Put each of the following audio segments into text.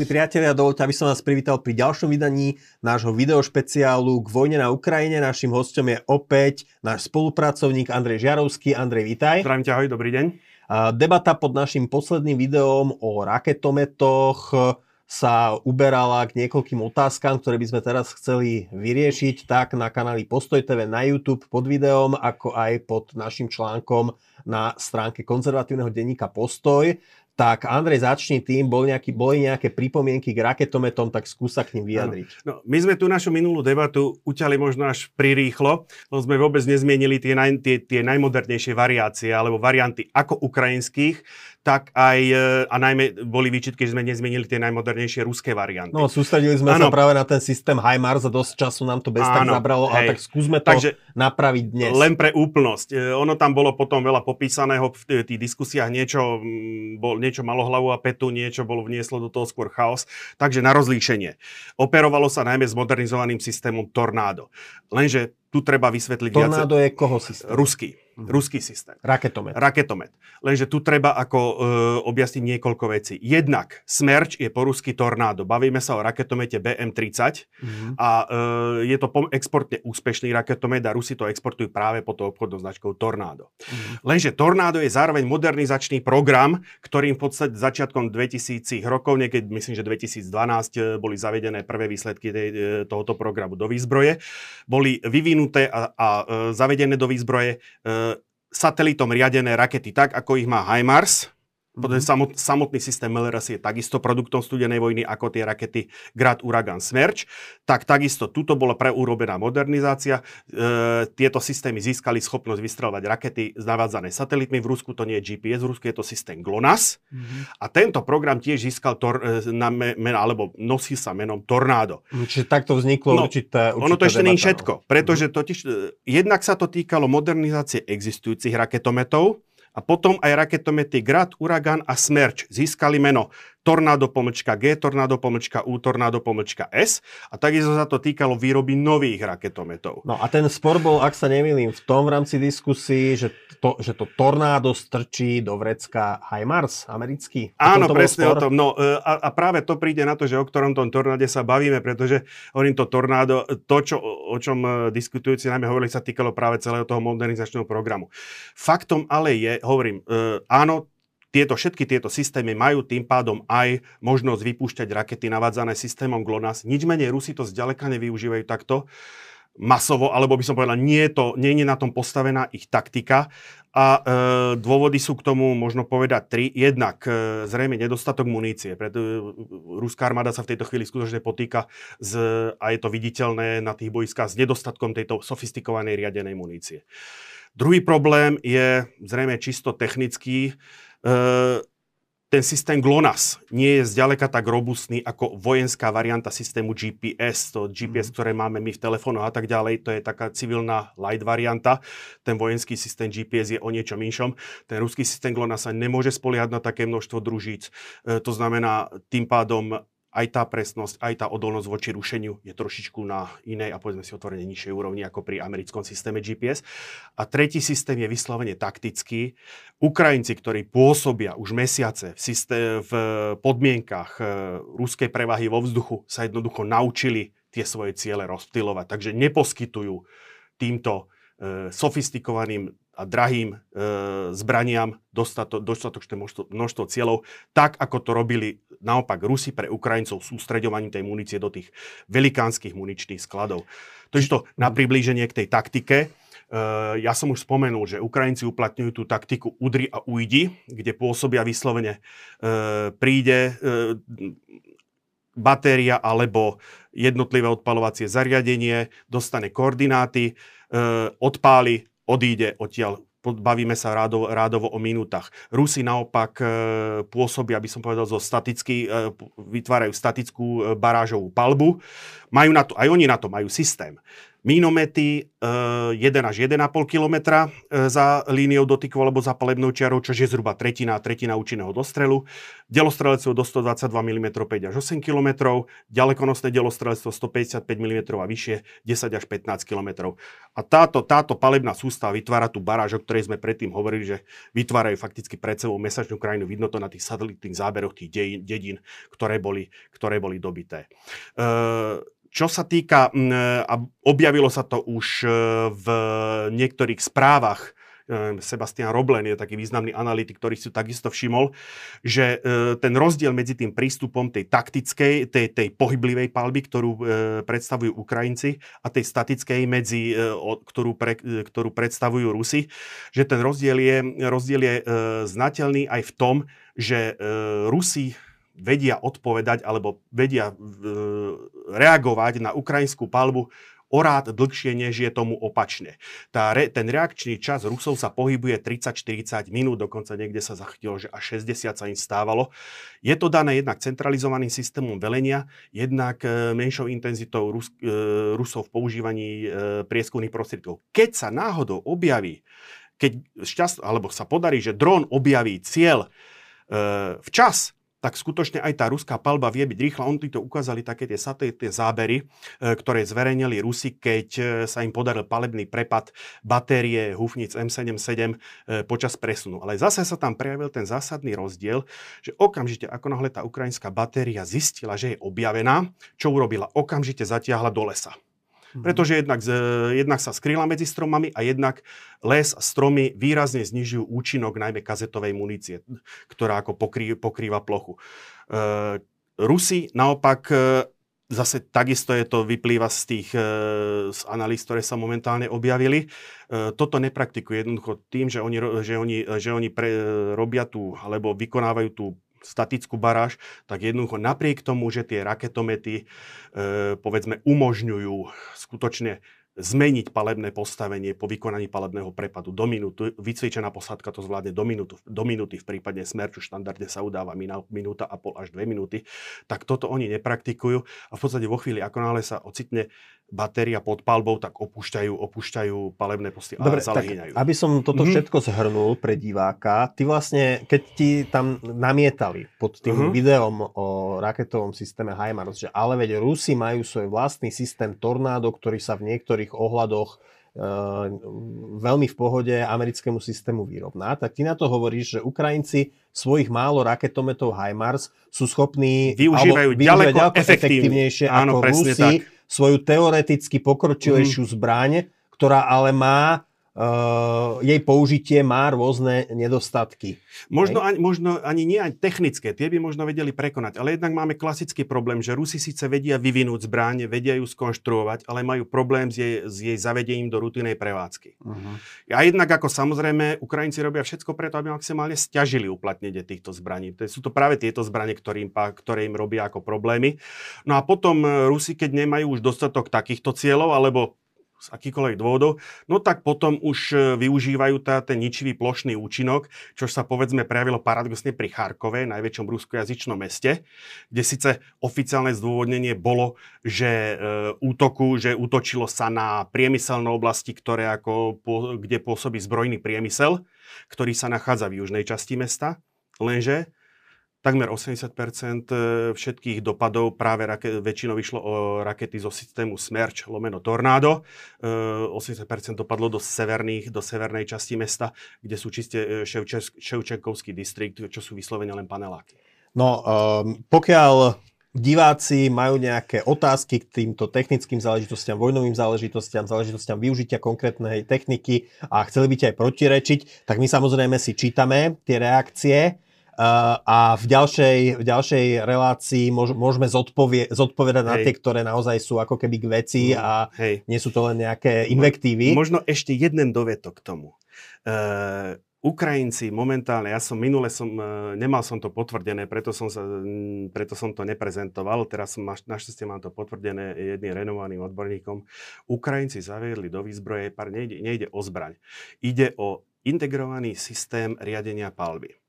Milí priatelia, dovolte, aby som vás privítal pri ďalšom vydaní nášho videošpeciálu k vojne na Ukrajine. Našim hostom je opäť náš spolupracovník Andrej Žiarovský. Andrej, vítaj. Zdravím ťa, ahoj, dobrý deň. Debata pod našim posledným videom o raketometoch sa uberala k niekoľkým otázkam, ktoré by sme teraz chceli vyriešiť tak na kanáli Postoj TV na YouTube pod videom, ako aj pod našim článkom na stránke konzervatívneho denníka Postoj. Tak Andrej, začni tým, boli, nejaký, boli nejaké pripomienky k raketometom, tak skúsa k ním vyjadriť. No, my sme tu našu minulú debatu uťali možno až prirýchlo, lebo sme vôbec nezmienili tie, naj, tie, tie najmodernejšie variácie alebo varianty ako ukrajinských, tak aj, e, a najmä boli výčitky, že sme nezmenili tie najmodernejšie ruské varianty. No, sústredili sme ano. sa práve na ten systém HIMARS a dosť času nám to bez ano, tak zabralo, ale tak skúsme to Takže, napraviť dnes. Len pre úplnosť. E, ono tam bolo potom veľa popísaného v tých diskusiách, niečo, bol, niečo malo hlavu a petu, niečo bolo vnieslo do toho skôr chaos. Takže na rozlíšenie. Operovalo sa najmä s modernizovaným systémom Tornado. Lenže tu treba vysvetliť Tornado viac... je koho systém? Ruský. Mm-hmm. Ruský systém. Raketomet. Raketomet. Lenže tu treba ako e, objasniť niekoľko vecí. Jednak Smerč je po rusky Tornádo. Bavíme sa o raketomete BM-30 mm-hmm. a e, je to exportne úspešný raketomet a Rusi to exportujú práve pod obchodnou značkou Tornádo. Mm-hmm. Lenže Tornádo je zároveň modernizačný program, ktorým v podstate začiatkom 2000 rokov, niekedy myslím, že 2012 e, boli zavedené prvé výsledky tej, e, tohoto programu do výzbroje. Boli vyvinuté a, a e, zavedené do výzbroje e, satelitom riadené rakety tak, ako ich má HIMARS, Mm-hmm. Samotný systém MLRS je takisto produktom studenej vojny ako tie rakety Grad, Uragan, Smerč. Tak takisto tuto bola preurobená modernizácia. E, tieto systémy získali schopnosť vystrelovať rakety navádzané satelitmi. V Rusku to nie je GPS, v Rusku je to systém GLONASS. Mm-hmm. A tento program tiež získal tor, e, na men, alebo nosí sa menom Tornádo. Čiže takto vzniklo no, určité, určité Ono to ešte nie je všetko, pretože totiž, e, jednak sa to týkalo modernizácie existujúcich raketometov, a potom aj raketomety Grad, Uragan a Smerč získali meno Tornado pomlčka G, Tornado pomlčka U, Tornado pomlčka S a takisto sa to týkalo výroby nových raketometov. No a ten spor bol, ak sa nemýlim, v tom v rámci diskusí, že to, že to Tornádo strčí do vrecka HIMARS americký. Áno, presne spor? o tom. No e, a, a práve to príde na to, že o ktorom tom tornáde sa bavíme, pretože hovorím to tornádo, to, čo, o čom e, diskutujúci najmä hovorili, sa týkalo práve celého toho modernizačného programu. Faktom ale je, hovorím, e, áno, tieto, všetky tieto systémy majú tým pádom aj možnosť vypúšťať rakety navádzané systémom GLONASS. Nič menej Rusi to zďaleka nevyužívajú takto masovo, alebo by som povedal, nie je, to, nie je na tom postavená ich taktika. A e, dôvody sú k tomu možno povedať tri. Jednak e, zrejme nedostatok munície. Pred, e, ruská armáda sa v tejto chvíli skutočne potýka z, a je to viditeľné na tých boiskách s nedostatkom tejto sofistikovanej riadenej munície. Druhý problém je zrejme čisto technický. E, ten systém GLONASS nie je zďaleka tak robustný ako vojenská varianta systému GPS. To GPS, mm. ktoré máme my v telefónoch a tak ďalej, to je taká civilná light varianta. Ten vojenský systém GPS je o niečo menšom. Ten ruský systém GLONASS sa nemôže spoliehať na také množstvo družíc. E, to znamená, tým pádom aj tá presnosť, aj tá odolnosť voči rušeniu je trošičku na inej a povedzme si otvorene nižšej úrovni ako pri americkom systéme GPS. A tretí systém je vyslovene taktický. Ukrajinci, ktorí pôsobia už mesiace v, systém, v podmienkach e, ruskej prevahy vo vzduchu, sa jednoducho naučili tie svoje ciele rozptýlovať. Takže neposkytujú týmto e, sofistikovaným a drahým e, zbraniam dostato, dostatočné množstvo, množstvo cieľov, tak ako to robili naopak Rusi pre Ukrajincov sústreďovaním tej munície do tých velikánskych muničných skladov. To je to na priblíženie k tej taktike. E, ja som už spomenul, že Ukrajinci uplatňujú tú taktiku udri a ujdi, kde pôsobia vyslovene e, príde e, batéria alebo jednotlivé odpalovacie zariadenie, dostane koordináty, odpáli odíde odtiaľ bavíme sa rádovo, rádovo o minútach. Rusi naopak e, pôsobia, aby som povedal, zo staticky, e, vytvárajú statickú e, barážovú palbu. Majú na to, aj oni na to majú systém. Mínomety 1 eh, až 1,5 km eh, za líniou dotyku alebo za palebnou čiarou, čo je zhruba tretina tretina účinného dostrelu. Delostrelectvo do 122 mm 5 až 8 km, ďalekonosné delostrelectvo 155 mm a vyššie 10 až 15 km. A táto, táto palebná sústava vytvára tú baráž, o ktorej sme predtým hovorili, že vytvárajú fakticky pred sebou mesačnú krajinu. Vidno to na tých satelitných záberoch tých dedín, ktoré boli, ktoré boli dobité. Uh, čo sa týka, a objavilo sa to už e, v niektorých správach, e, Sebastian Roblen je taký významný analytik, ktorý si takisto všimol, že e, ten rozdiel medzi tým prístupom tej taktickej, tej, tej pohyblivej palby, ktorú predstavujú Ukrajinci a tej statickej, medzi, ktorú, pre, ktorú predstavujú Rusi, že ten rozdiel je, rozdiel je znateľný aj v tom, že Rusi vedia odpovedať alebo vedia e, reagovať na ukrajinskú palbu o rád dlhšie, než je tomu opačne. Tá re, ten reakčný čas Rusov sa pohybuje 30-40 minút, dokonca niekde sa zachytilo, že až 60 sa im stávalo. Je to dané jednak centralizovaným systémom velenia, jednak e, menšou intenzitou Rus, e, Rusov v používaní e, prieskumných prostriedkov. Keď sa náhodou objaví, keď šťast, alebo sa podarí, že dron objaví cieľ e, včas, tak skutočne aj tá ruská palba vie byť rýchla. Oni to ukázali také tie satelitné zábery, e, ktoré zverejnili Rusi, keď e, sa im podaril palebný prepad batérie Hufnic M77 e, počas presunu. Ale zase sa tam prejavil ten zásadný rozdiel, že okamžite, ako náhle tá ukrajinská batéria zistila, že je objavená, čo urobila? Okamžite zatiahla do lesa. Mhm. Pretože jednak, jednak sa skryla medzi stromami a jednak les a stromy výrazne znižujú účinok najmä kazetovej munície, ktorá ako pokrý, pokrýva plochu. E, Rusi naopak e, zase takisto je to vyplýva z tých e, z analýz, ktoré sa momentálne objavili. E, toto nepraktikuje jednoducho tým, že oni, že oni, že oni pre, robia tú, alebo vykonávajú tú statickú baráž, tak jednoducho napriek tomu, že tie raketomety e, povedzme umožňujú skutočne zmeniť palebné postavenie po vykonaní palebného prepadu do minúty. Vycvičená posádka to zvládne do, minútu, do minúty, v prípade smerču štandardne sa udáva minúta a pol až dve minúty. Tak toto oni nepraktikujú a v podstate vo chvíli, ako náhle sa ocitne batéria pod palbou, tak opúšťajú, opúšťajú palebné posty a Dobre, tak, aby som toto mm-hmm. všetko zhrnul pre diváka, ty vlastne, keď ti tam namietali pod tým mm-hmm. videom o raketovom systéme HIMARS, že ale veď Rusi majú svoj vlastný systém Tornádo, ktorý sa v niektorých ohľadoch e, veľmi v pohode americkému systému vyrovná, tak ty na to hovoríš, že Ukrajinci svojich málo raketometov HIMARS sú schopní využívajú ďaleko, ďaleko efektívnejšie Áno, ako Rusi tak svoju teoreticky pokročilejšiu mm. zbraň, ktorá ale má jej použitie má rôzne nedostatky. Možno ani, možno ani nie ani technické, tie by možno vedeli prekonať, ale jednak máme klasický problém, že Rusi síce vedia vyvinúť zbráne, vedia ju skonštruovať, ale majú problém s jej, s jej zavedením do rutinej prevádzky. Uh-huh. A jednak ako samozrejme, Ukrajinci robia všetko preto, aby maximálne stiažili uplatnenie týchto zbraní. To sú to práve tieto zbranie, ktoré im, ktoré im robia ako problémy. No a potom e, Rusi, keď nemajú už dostatok takýchto cieľov, alebo z akýkoľvek dôvodov, no tak potom už e, využívajú tá, ten ničivý plošný účinok, čo sa povedzme prejavilo paradoxne pri Charkove, najväčšom ruskojazyčnom meste, kde síce oficiálne zdôvodnenie bolo, že e, útoku, že útočilo sa na priemyselné oblasti, ktoré ako, po, kde pôsobí zbrojný priemysel, ktorý sa nachádza v južnej časti mesta, lenže takmer 80% e, všetkých dopadov práve rake, väčšinou vyšlo o rakety zo systému Smerč lomeno Tornado. 80% e, dopadlo do, severných, do severnej časti mesta, kde sú čiste e, Ševčenkovský distrikt, čo sú vyslovene len paneláky. No, um, pokiaľ diváci majú nejaké otázky k týmto technickým záležitostiam, vojnovým záležitostiam, záležitostiam využitia konkrétnej techniky a chceli by ti aj protirečiť, tak my samozrejme si čítame tie reakcie a v ďalšej, v ďalšej relácii môžeme zodpovie, zodpovedať Hej. na tie, ktoré naozaj sú ako keby k veci mm, a Hej. nie sú to len nejaké invektívy. Možno ešte jeden dovetok k tomu. Uh, Ukrajinci momentálne, ja som minule som, uh, nemal som to potvrdené, preto som, sa, preto som to neprezentoval, teraz som, našťastie mám to potvrdené jedným renováným odborníkom. Ukrajinci zaviedli do výzbroje, pár, nejde, nejde o zbraň, ide o integrovaný systém riadenia palby.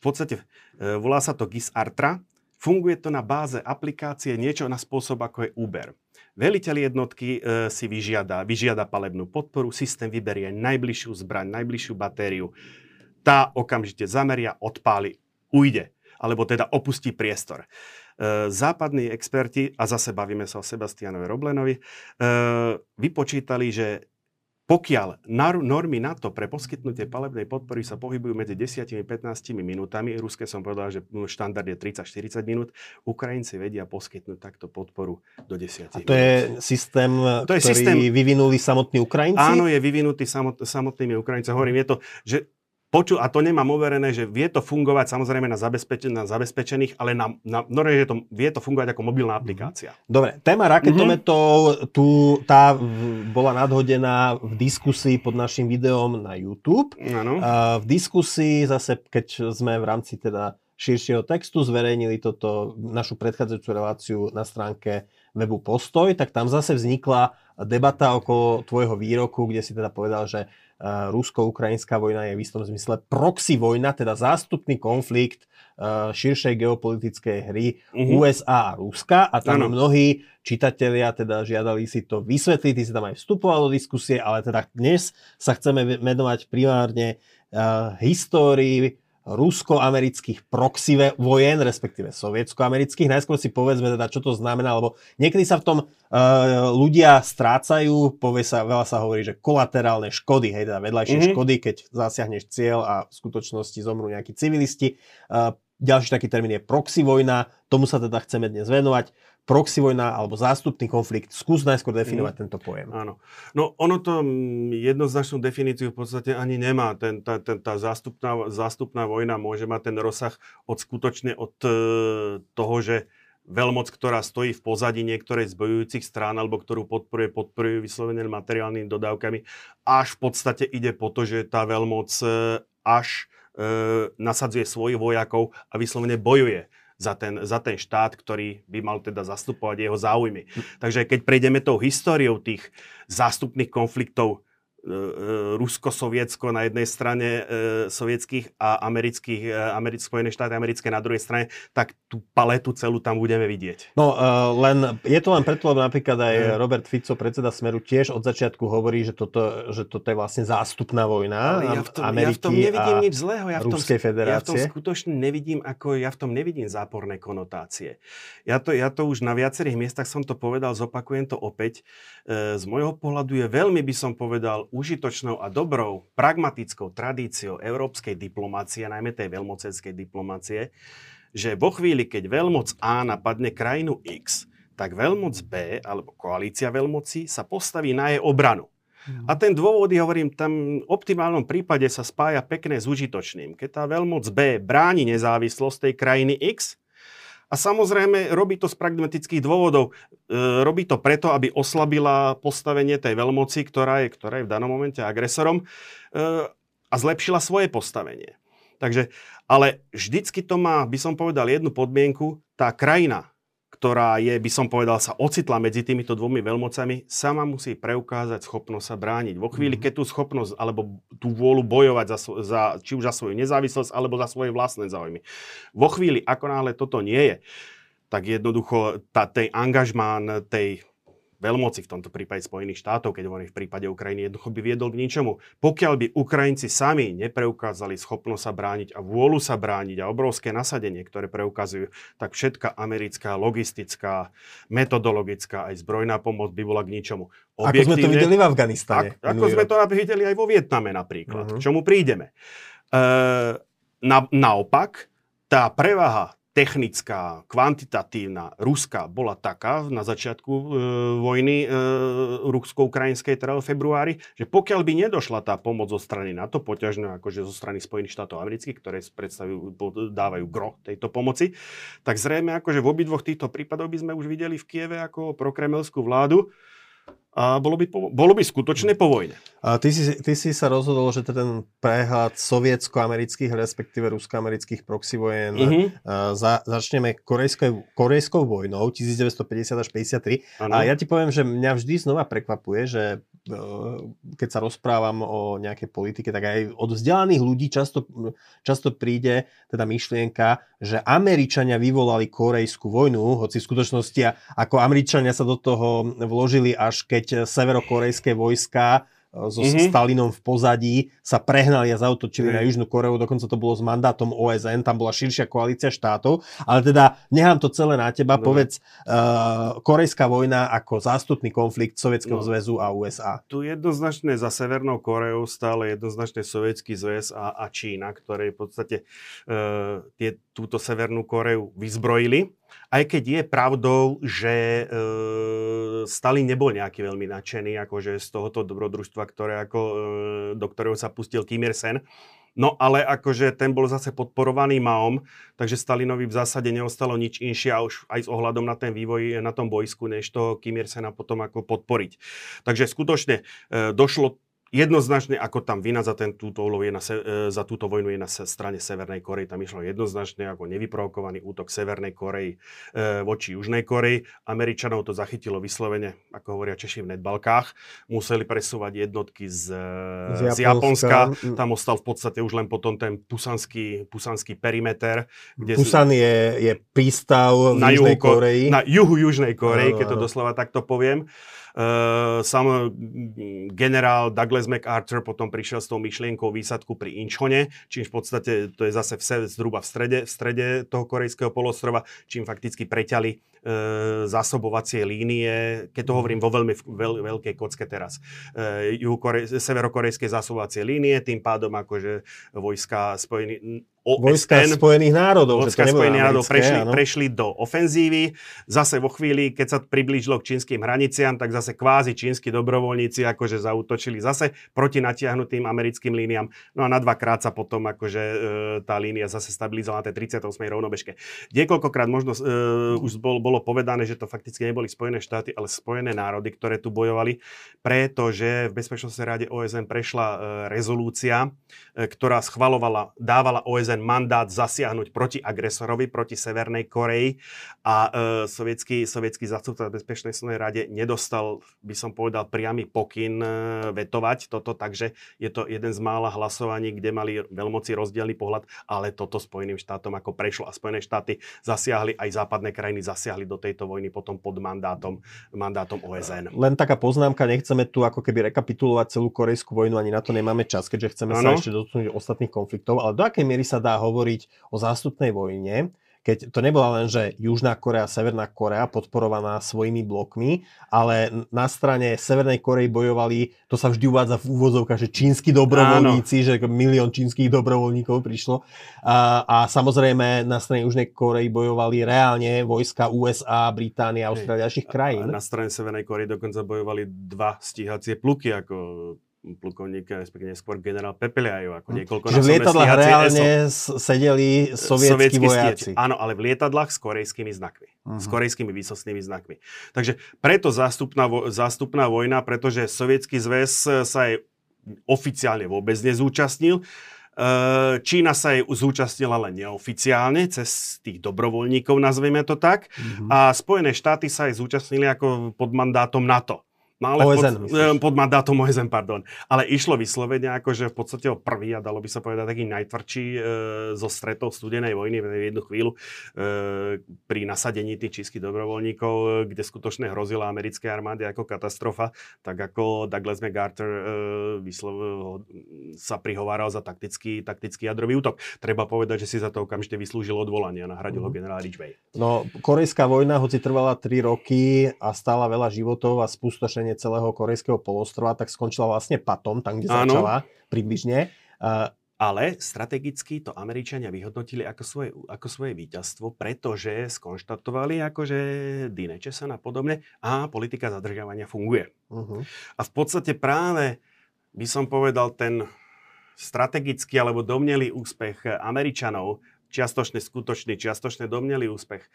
V podstate e, volá sa to GIS Artra. Funguje to na báze aplikácie niečo na spôsob, ako je Uber. Veliteľ jednotky e, si vyžiada, vyžiada palebnú podporu, systém vyberie najbližšiu zbraň, najbližšiu batériu. Tá okamžite zameria, odpáli, ujde, alebo teda opustí priestor. E, západní experti, a zase bavíme sa o Sebastianovi Roblenovi, e, vypočítali, že pokiaľ normy NATO pre poskytnutie palebnej podpory sa pohybujú medzi 10-15 minútami, ruské som povedal, že štandard je 30-40 minút, Ukrajinci vedia poskytnúť takto podporu do 10 minút. A to je systém, to je ktorý systém, vyvinuli samotní Ukrajinci? Áno, je vyvinutý samot, samotnými Ukrajinci. Hovorím, je to, že Poču, a to nemám overené, že vie to fungovať samozrejme na, zabezpeč- na zabezpečených, ale na, na, no, že to, vie to fungovať ako mobilná mhm. aplikácia. Dobre, téma raketometov, mm-hmm. tu, tá bola nadhodená v diskusii pod našim videom na YouTube. Ano. v diskusii zase, keď sme v rámci teda širšieho textu zverejnili toto, našu predchádzajúcu reláciu na stránke webu Postoj, tak tam zase vznikla debata okolo tvojho výroku, kde si teda povedal, že rusko-ukrajinská vojna je v istom zmysle proxy vojna, teda zástupný konflikt širšej geopolitickej hry uh-huh. USA a Ruska a tam ano. mnohí čitatelia teda žiadali si to vysvetliť, ty si tam aj vstupoval do diskusie, ale teda dnes sa chceme venovať primárne uh, histórii rusko-amerických proxy vojen, respektíve sovietsko-amerických. Najskôr si povedzme teda, čo to znamená, lebo niekedy sa v tom uh, ľudia strácajú, povie sa, veľa sa hovorí, že kolaterálne škody, hej, teda vedľajšie mm-hmm. škody, keď zasiahneš cieľ a v skutočnosti zomrú nejakí civilisti. Uh, ďalší taký termín je proxy vojna, tomu sa teda chceme dnes venovať proxy vojna alebo zástupný konflikt. Skús najskôr definovať mm. tento pojem. Áno. No ono to mm, jednoznačnú definíciu v podstate ani nemá. Ten, tá, ten, tá zástupná, zástupná vojna môže mať ten rozsah od skutočne od e, toho, že veľmoc, ktorá stojí v pozadí niektorej z bojujúcich strán alebo ktorú podporuje, podporuje vyslovene materiálnymi dodávkami, až v podstate ide po to, že tá veľmoc e, až nasadzuje svojich vojakov a vyslovene bojuje za ten, za ten štát, ktorý by mal teda zastupovať jeho záujmy. Takže keď prejdeme tou históriou tých zástupných konfliktov E, e, Rusko-Sovietsko na jednej strane e, sovietských a amerických, e, Spojené štáty americké na druhej strane, tak tú paletu celú tam budeme vidieť. No e, len, je to len preto, lebo napríklad aj mm. Robert Fico, predseda Smeru, tiež od začiatku hovorí, že toto, že toto je vlastne zástupná vojna Ale ja v tom, Ameriky ja v tom nevidím nič zlého. Ja v tom, Federácie. Ja v tom skutočne nevidím, ako ja v tom nevidím záporné konotácie. Ja to, ja to už na viacerých miestach som to povedal, zopakujem to opäť. E, z môjho pohľadu je veľmi, by som povedal, užitočnou a dobrou, pragmatickou tradíciou európskej diplomácie, najmä tej veľmocenskej diplomácie, že vo chvíli, keď veľmoc A napadne krajinu X, tak veľmoc B alebo koalícia veľmoci sa postaví na jej obranu. Hmm. A ten dôvod, ja hovorím, tam v optimálnom prípade sa spája pekné s užitočným. Keď tá veľmoc B bráni nezávislosť tej krajiny X, a samozrejme robí to z pragmatických dôvodov. E, robí to preto, aby oslabila postavenie tej veľmoci, ktorá je, ktorá je v danom momente agresorom e, a zlepšila svoje postavenie. Takže, ale vždycky to má, by som povedal, jednu podmienku. Tá krajina, ktorá je, by som povedal, sa ocitla medzi týmito dvomi veľmocami, sama musí preukázať schopnosť sa brániť. Vo chvíli, mhm. keď tú schopnosť alebo tú vôľu bojovať za, za, či už za svoju nezávislosť alebo za svoje vlastné záujmy. Vo chvíli, ako náhle toto nie je, tak jednoducho tá, tej angažmán tej veľmoci, v tomto prípade Spojených štátov, keď hovorím v prípade Ukrajiny, jednoducho by viedol k ničomu. Pokiaľ by Ukrajinci sami nepreukázali schopnosť sa brániť a vôľu sa brániť a obrovské nasadenie, ktoré preukazujú, tak všetká americká, logistická, metodologická aj zbrojná pomoc by bola k ničomu. Ako sme to videli v Afganistane. Ak, ako sme to videli aj vo Vietname napríklad. Uh-huh. K čomu prídeme? E, na, naopak, tá prevaha technická, kvantitatívna, ruská bola taká na začiatku e, vojny e, rusko-ukrajinskej, teda v februári, že pokiaľ by nedošla tá pomoc zo strany NATO, poťažno akože zo strany Spojených štátov amerických, ktoré dávajú gro tejto pomoci, tak zrejme akože v obidvoch týchto prípadoch by sme už videli v Kieve ako prokremelskú vládu, a bolo by, bolo by skutočne po vojne. A ty, si, ty si sa rozhodol, že ten prehľad sovietsko-amerických, respektíve rusko-amerických proxy vojen mm-hmm. za, začneme korejskou, korejskou vojnou 1950 až 53. Ano. A ja ti poviem, že mňa vždy znova prekvapuje, že keď sa rozprávam o nejakej politike, tak aj od vzdelaných ľudí často, často príde teda myšlienka, že Američania vyvolali korejskú vojnu, hoci v skutočnosti ako Američania sa do toho vložili až keď severokorejské vojska so mm-hmm. Stalinom v pozadí sa prehnali a zautočili mm. na Južnú Koreu, dokonca to bolo s mandátom OSN, tam bola širšia koalícia štátov, ale teda nechám to celé na teba, no. povedz uh, Korejská vojna ako zástupný konflikt Sovietskeho no. zväzu a USA. Tu jednoznačne za Severnou Koreou stále jednoznačne Sovietský zväz a, a Čína, ktoré v podstate uh, tie, túto Severnú Koreu vyzbrojili aj keď je pravdou, že e, Stalin nebol nejaký veľmi nadšený akože z tohoto dobrodružstva, ktoré ako, e, do ktorého sa pustil Kim Il-sen. No ale akože ten bol zase podporovaný Maom, takže Stalinovi v zásade neostalo nič inšie a už aj s ohľadom na ten vývoj na tom bojsku, než toho Kim Il-sena potom ako podporiť. Takže skutočne e, došlo jednoznačne, ako tam vina za, ten, túto, je na, e, za túto vojnu je na strane Severnej Korei. Tam išlo jednoznačne ako nevyprovokovaný útok Severnej Korei e, voči Južnej Koreji. Američanov to zachytilo vyslovene, ako hovoria Češi v netbalkách. Museli presúvať jednotky z, z, Japonska. z Japonska. Mm. Tam ostal v podstate už len potom ten pusanský, pusanský perimeter. Kde Pusan je, je prístav na Južnej juhu, Koreji. Na juhu Južnej Koreji, keď to doslova takto poviem. Uh, sam generál Douglas MacArthur potom prišiel s tou myšlienkou výsadku pri Inčhone, čím v podstate to je zase v, zhruba v strede, v strede toho korejského polostrova, čím fakticky preťali uh, zásobovacie línie, keď to hovorím vo veľmi veľ, veľkej kocke teraz, uh, severokorejské zásobovacie línie, tým pádom akože vojska spojených OSN, Vojska Spojených národov. Vojska Spojených národov prešli, prešli do ofenzívy. Zase vo chvíli, keď sa priblížilo k čínskym hraniciam, tak zase kvázi čínsky dobrovoľníci akože zautočili zase proti natiahnutým americkým líniám. No a na dvakrát sa potom akože e, tá línia zase stabilizovala na tej 38. rovnobežke. Niekoľkokrát možno e, už bol, bolo povedané, že to fakticky neboli Spojené štáty, ale Spojené národy, ktoré tu bojovali, pretože v Bezpečnostnej rade OSN prešla e, rezolúcia, ktorá schvalovala, dávala OSN mandát zasiahnuť proti agresorovi, proti Severnej Koreji a e, sovietský, sovietský zastupca v Bezpečnostnej rade nedostal, by som povedal, priamy pokyn e, vetovať toto, takže je to jeden z mála hlasovaní, kde mali veľmoci rozdielný pohľad, ale toto Spojeným štátom ako prešlo a Spojené štáty zasiahli, aj západné krajiny zasiahli do tejto vojny potom pod mandátom, mandátom OSN. Len taká poznámka, nechceme tu ako keby rekapitulovať celú korejskú vojnu, ani na to nemáme čas, keďže chceme ano. sa ešte dotknúť ostatných konfliktov, ale do akej miery sa dá hovoriť o zástupnej vojne, keď to nebola len, že Južná Korea, Severná Korea podporovaná svojimi blokmi, ale na strane Severnej Korei bojovali, to sa vždy uvádza v úvozovkách, že čínsky dobrovoľníci, Áno. že milión čínskych dobrovoľníkov prišlo. A, a samozrejme na strane Južnej Korei bojovali reálne vojska USA, Británia, Austrália a ďalších krajín. A na strane Severnej Korei dokonca bojovali dva stíhacie pluky, ako plukovník, respektíve skôr generál Pepeliajov, ako hm. niekoľko Čiže v lietadlách reálne ESO. sedeli sovietskí, vojaci. Stiaci. Áno, ale v lietadlách s korejskými znakmi. Uh-huh. S korejskými výsostnými znakmi. Takže preto zástupná, zástupná vojna, pretože sovietský zväz sa aj oficiálne vôbec nezúčastnil. Čína sa jej zúčastnila len neoficiálne, cez tých dobrovoľníkov, nazveme to tak. Uh-huh. A Spojené štáty sa aj zúčastnili ako pod mandátom NATO. No ale OSN, pod, eh, pod mandátom OSN, pardon. Ale išlo vyslovene akože v podstate o prvý a dalo by sa povedať taký najtvrdší e, zo stretov studenej vojny v jednu chvíľu e, pri nasadení tých čínskych dobrovoľníkov, kde skutočne hrozila americké armády ako katastrofa, tak ako Douglas MacArthur e, vyslov, sa prihováral za taktický, taktický jadrový útok. Treba povedať, že si za to okamžite vyslúžil odvolanie a nahradil mm-hmm. ho generál Ridgway. No, korejská vojna, hoci trvala 3 roky a stála veľa životov a spustošenie osídlenie celého korejského polostrova, tak skončila vlastne patom, tam, kde Áno. začala približne. Uh, ale strategicky to Američania vyhodnotili ako svoje, ako svoje víťazstvo, pretože skonštatovali, akože Dineče sa a podobne a politika zadržiavania funguje. Uh-huh. A v podstate práve by som povedal ten strategický alebo domnelý úspech Američanov čiastočne skutočný, čiastočne domnelý úspech e,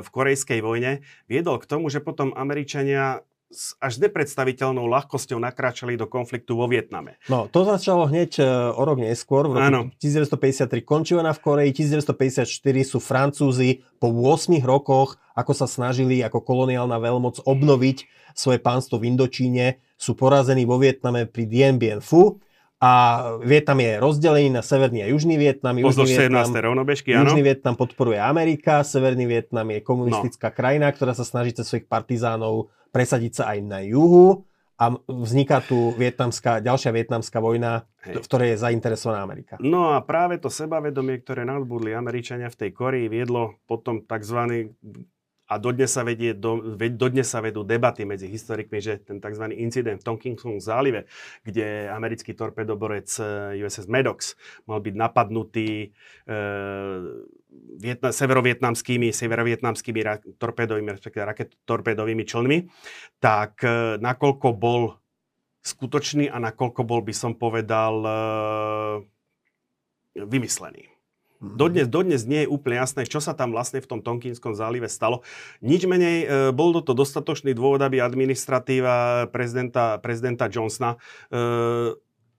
v korejskej vojne, viedol k tomu, že potom Američania s až nepredstaviteľnou ľahkosťou nakráčali do konfliktu vo Vietname. No, to začalo hneď e, o rok neskôr, v roku Áno. 1953 končí vojna v Koreji, 1954 sú Francúzi po 8 rokoch, ako sa snažili ako koloniálna veľmoc obnoviť svoje pánstvo v Indočíne, sú porazení vo Vietname pri Dien Bien Phu a Vietnam je rozdelený na severný a južný Vietnam. Južný 17. rovnobežky, áno. Južný Vietnam podporuje Amerika, Severný Vietnam je komunistická no. krajina, ktorá sa snaží cez svojich partizánov presadiť sa aj na juhu a vzniká tu vietnamská, ďalšia vietnamská vojna, Hej. v ktorej je zainteresovaná Amerika. No a práve to sebavedomie, ktoré nadbudli Američania v tej Koreji, viedlo potom tzv. a dodnes sa, vedie, do, dodnes sa vedú debaty medzi historikmi, že ten tzv. incident v Tonkinskom zálive, kde americký torpedoborec eh, USS Maddox mal byť napadnutý e, vietna, severovietnamskými, severovietnamskými ra- torpédovými, respektíve raket torpédovými člnmi, tak e, nakoľko bol skutočný a nakoľko bol, by som povedal, e, vymyslený. Dodnes, dodnes nie je úplne jasné, čo sa tam vlastne v tom Tonkinskom zálive stalo. Nič menej, e, bol to dostatočný dôvod, aby administratíva prezidenta, prezidenta Johnsona e,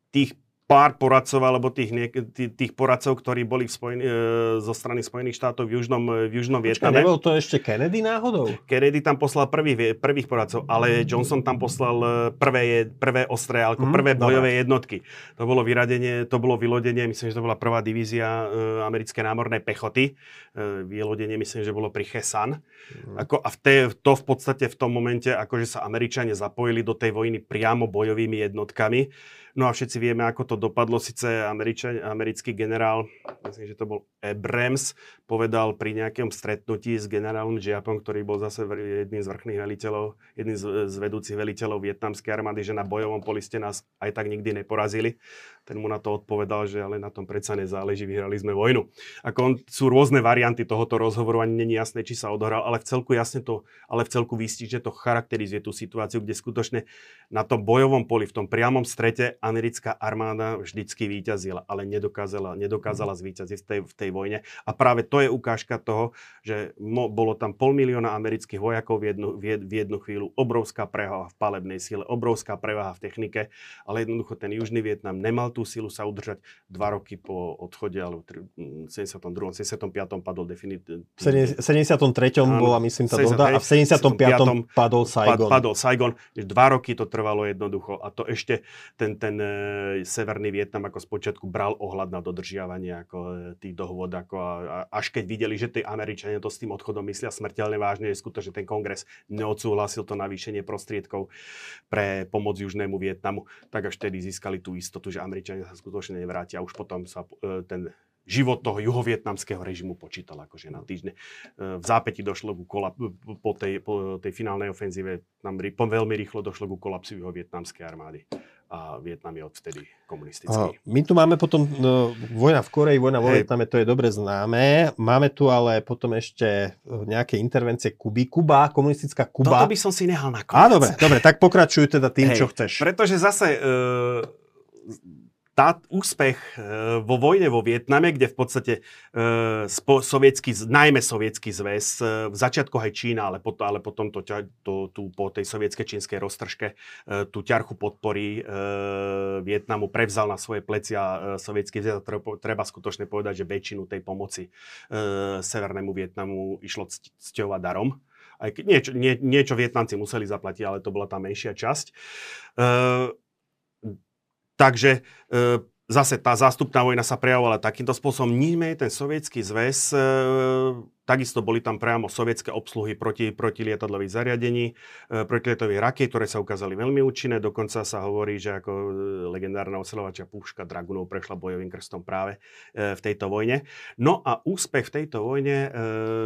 tých pár poradcov, alebo tých, niek- tých, poradcov, ktorí boli v spojení, e, zo strany Spojených štátov v Južnom, v Južnom Počkaj, Vietname. nebol to ešte Kennedy náhodou? Kennedy tam poslal prvých, prvých poradcov, ale Johnson tam poslal e, prvé, prvé ostré, ako Mhm, prvé bojové jednotky. To bolo vyradenie, to bolo vylodenie, myslím, že to bola prvá divízia e, americkej námornej pechoty. E, vylodenie, myslím, že bolo pri Chesan. Mhm. Ako, a v te, to v podstate v tom momente, akože sa Američania zapojili do tej vojny priamo bojovými jednotkami. No a všetci vieme, ako to dopadlo. Sice Američan, americký generál, myslím, že to bol Abrams, povedal pri nejakom stretnutí s generálom Jiapom, ktorý bol zase jedným z vrchných veliteľov, jedným z, z vedúcich veliteľov vietnamskej armády, že na bojovom poli ste nás aj tak nikdy neporazili. Ten mu na to odpovedal, že ale na tom predsa nezáleží, vyhrali sme vojnu. Ako on, sú rôzne varianty tohoto rozhovoru, ani není jasné, či sa odohral, ale v celku jasne to, ale v celku vystí, že to charakterizuje tú situáciu, kde skutočne na tom bojovom poli, v tom priamom strete americká armáda vždycky víťazila, ale nedokázala, nedokázala zvíťaziť v tej, v tej vojne. A práve to je ukážka toho, že mo, bolo tam pol milióna amerických vojakov v jednu, v, v jednu chvíľu, obrovská prevaha v palebnej sile, obrovská prevaha v technike, ale jednoducho ten Južný Vietnam nemal tú silu sa udržať dva roky po odchode, alebo tri- mm, v 72. 75. padol definitívne. V 73. Áno. bola, myslím, tá 70, dohoda a v 75. padol Saigon. Padol Saigon. Dva roky to trvalo jednoducho a to ešte ten, ten e, severný Vietnam ako spočiatku bral ohľad na dodržiavanie ako, e, tých dohôd. Ako, a, a, až keď videli, že tí Američania to s tým odchodom myslia smrteľne vážne, že skutočne ten kongres neodsúhlasil to navýšenie prostriedkov pre pomoc Južnému Vietnamu, tak až vtedy získali tú istotu, že Američania sa skutočne nevrátia. Už potom sa e, ten život toho juhovietnamského režimu počítal akože na týždne. E, V zápäti došlo ku kolap- po tej, po tej finálnej ofenzíve, tam po veľmi rýchlo došlo ku kolapsu juhovietnamskej armády. A Vietnam je odvtedy komunistický. My tu máme potom no, vojna v Koreji, vojna vo. Vietname, to je dobre známe. Máme tu ale potom ešte e, nejaké intervencie Kuby. Kuba, komunistická Kuba. Toto by som si nehal na Á, dobre, dobre, tak pokračuj teda tým, Hej, čo chceš. Pretože zase e, tá úspech e, vo vojne vo Vietname, kde v podstate e, spo, sovietský, najmä sovietský zväz, e, v začiatkoch aj Čína, ale, pot, ale potom to, to, tu po tej sovietskej čínskej roztržke tú ťarchu podpory Vietnamu prevzal na svoje plecia sovietský zväz. Treba, skutočne povedať, že väčšinu tej pomoci Severnému Vietnamu išlo cť- cťovať darom. Aj keď niečo, nie, niečo Vietnamci museli zaplatiť, ale to bola tá menšia časť. E, takže e, zase tá zástupná vojna sa prejavovala takýmto spôsobom. Níme ten sovietský zväz, e, takisto boli tam priamo sovietské obsluhy proti, protilietadlových zariadení, e, protilietadlových rakiet, ktoré sa ukázali veľmi účinné. Dokonca sa hovorí, že ako e, legendárna ocelovačia púška Dragunov prešla bojovým krstom práve e, v tejto vojne. No a úspech v tejto vojne,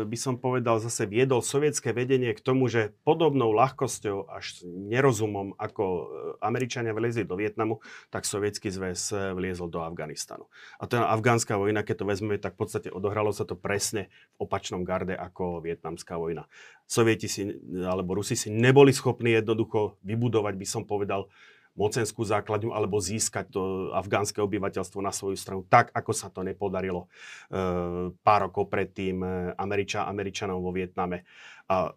by som povedal, zase viedol sovietské vedenie k tomu, že podobnou ľahkosťou až nerozumom, ako Američania vlezli do Vietnamu, tak sovietský zväz vliezol do Afganistanu. A tá afgánska vojna, keď to vezmeme, tak v podstate odohralo sa to presne v opačnom garde ako vietnamská vojna. Sovieti si, alebo Rusi si neboli schopní jednoducho vybudovať, by som povedal, mocenskú základňu alebo získať to afgánske obyvateľstvo na svoju stranu, tak ako sa to nepodarilo e, pár rokov predtým e, Američa, Američanom vo Vietname. A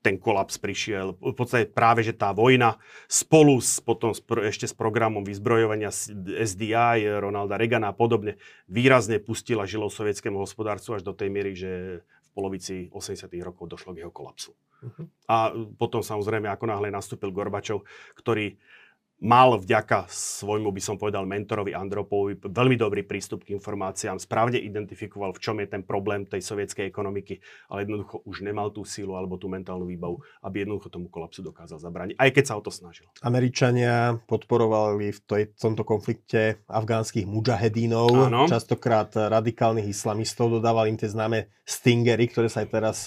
ten kolaps prišiel. V podstate práve, že tá vojna spolu s, potom ešte s programom vyzbrojovania SDI, Ronalda Reagana a podobne výrazne pustila žilo sovietskému hospodárstvu až do tej miery, že v polovici 80. rokov došlo k jeho kolapsu. Uh-huh. A potom samozrejme, ako náhle nastúpil Gorbačov, ktorý mal vďaka svojmu, by som povedal, mentorovi Andropovi veľmi dobrý prístup k informáciám, správne identifikoval, v čom je ten problém tej sovietskej ekonomiky, ale jednoducho už nemal tú sílu alebo tú mentálnu výbavu, aby jednoducho tomu kolapsu dokázal zabrániť, aj keď sa o to snažil. Američania podporovali v, tej, v tomto konflikte afgánskych mujahedínov, Áno. častokrát radikálnych islamistov, dodávali im tie známe stingery, ktoré sa aj teraz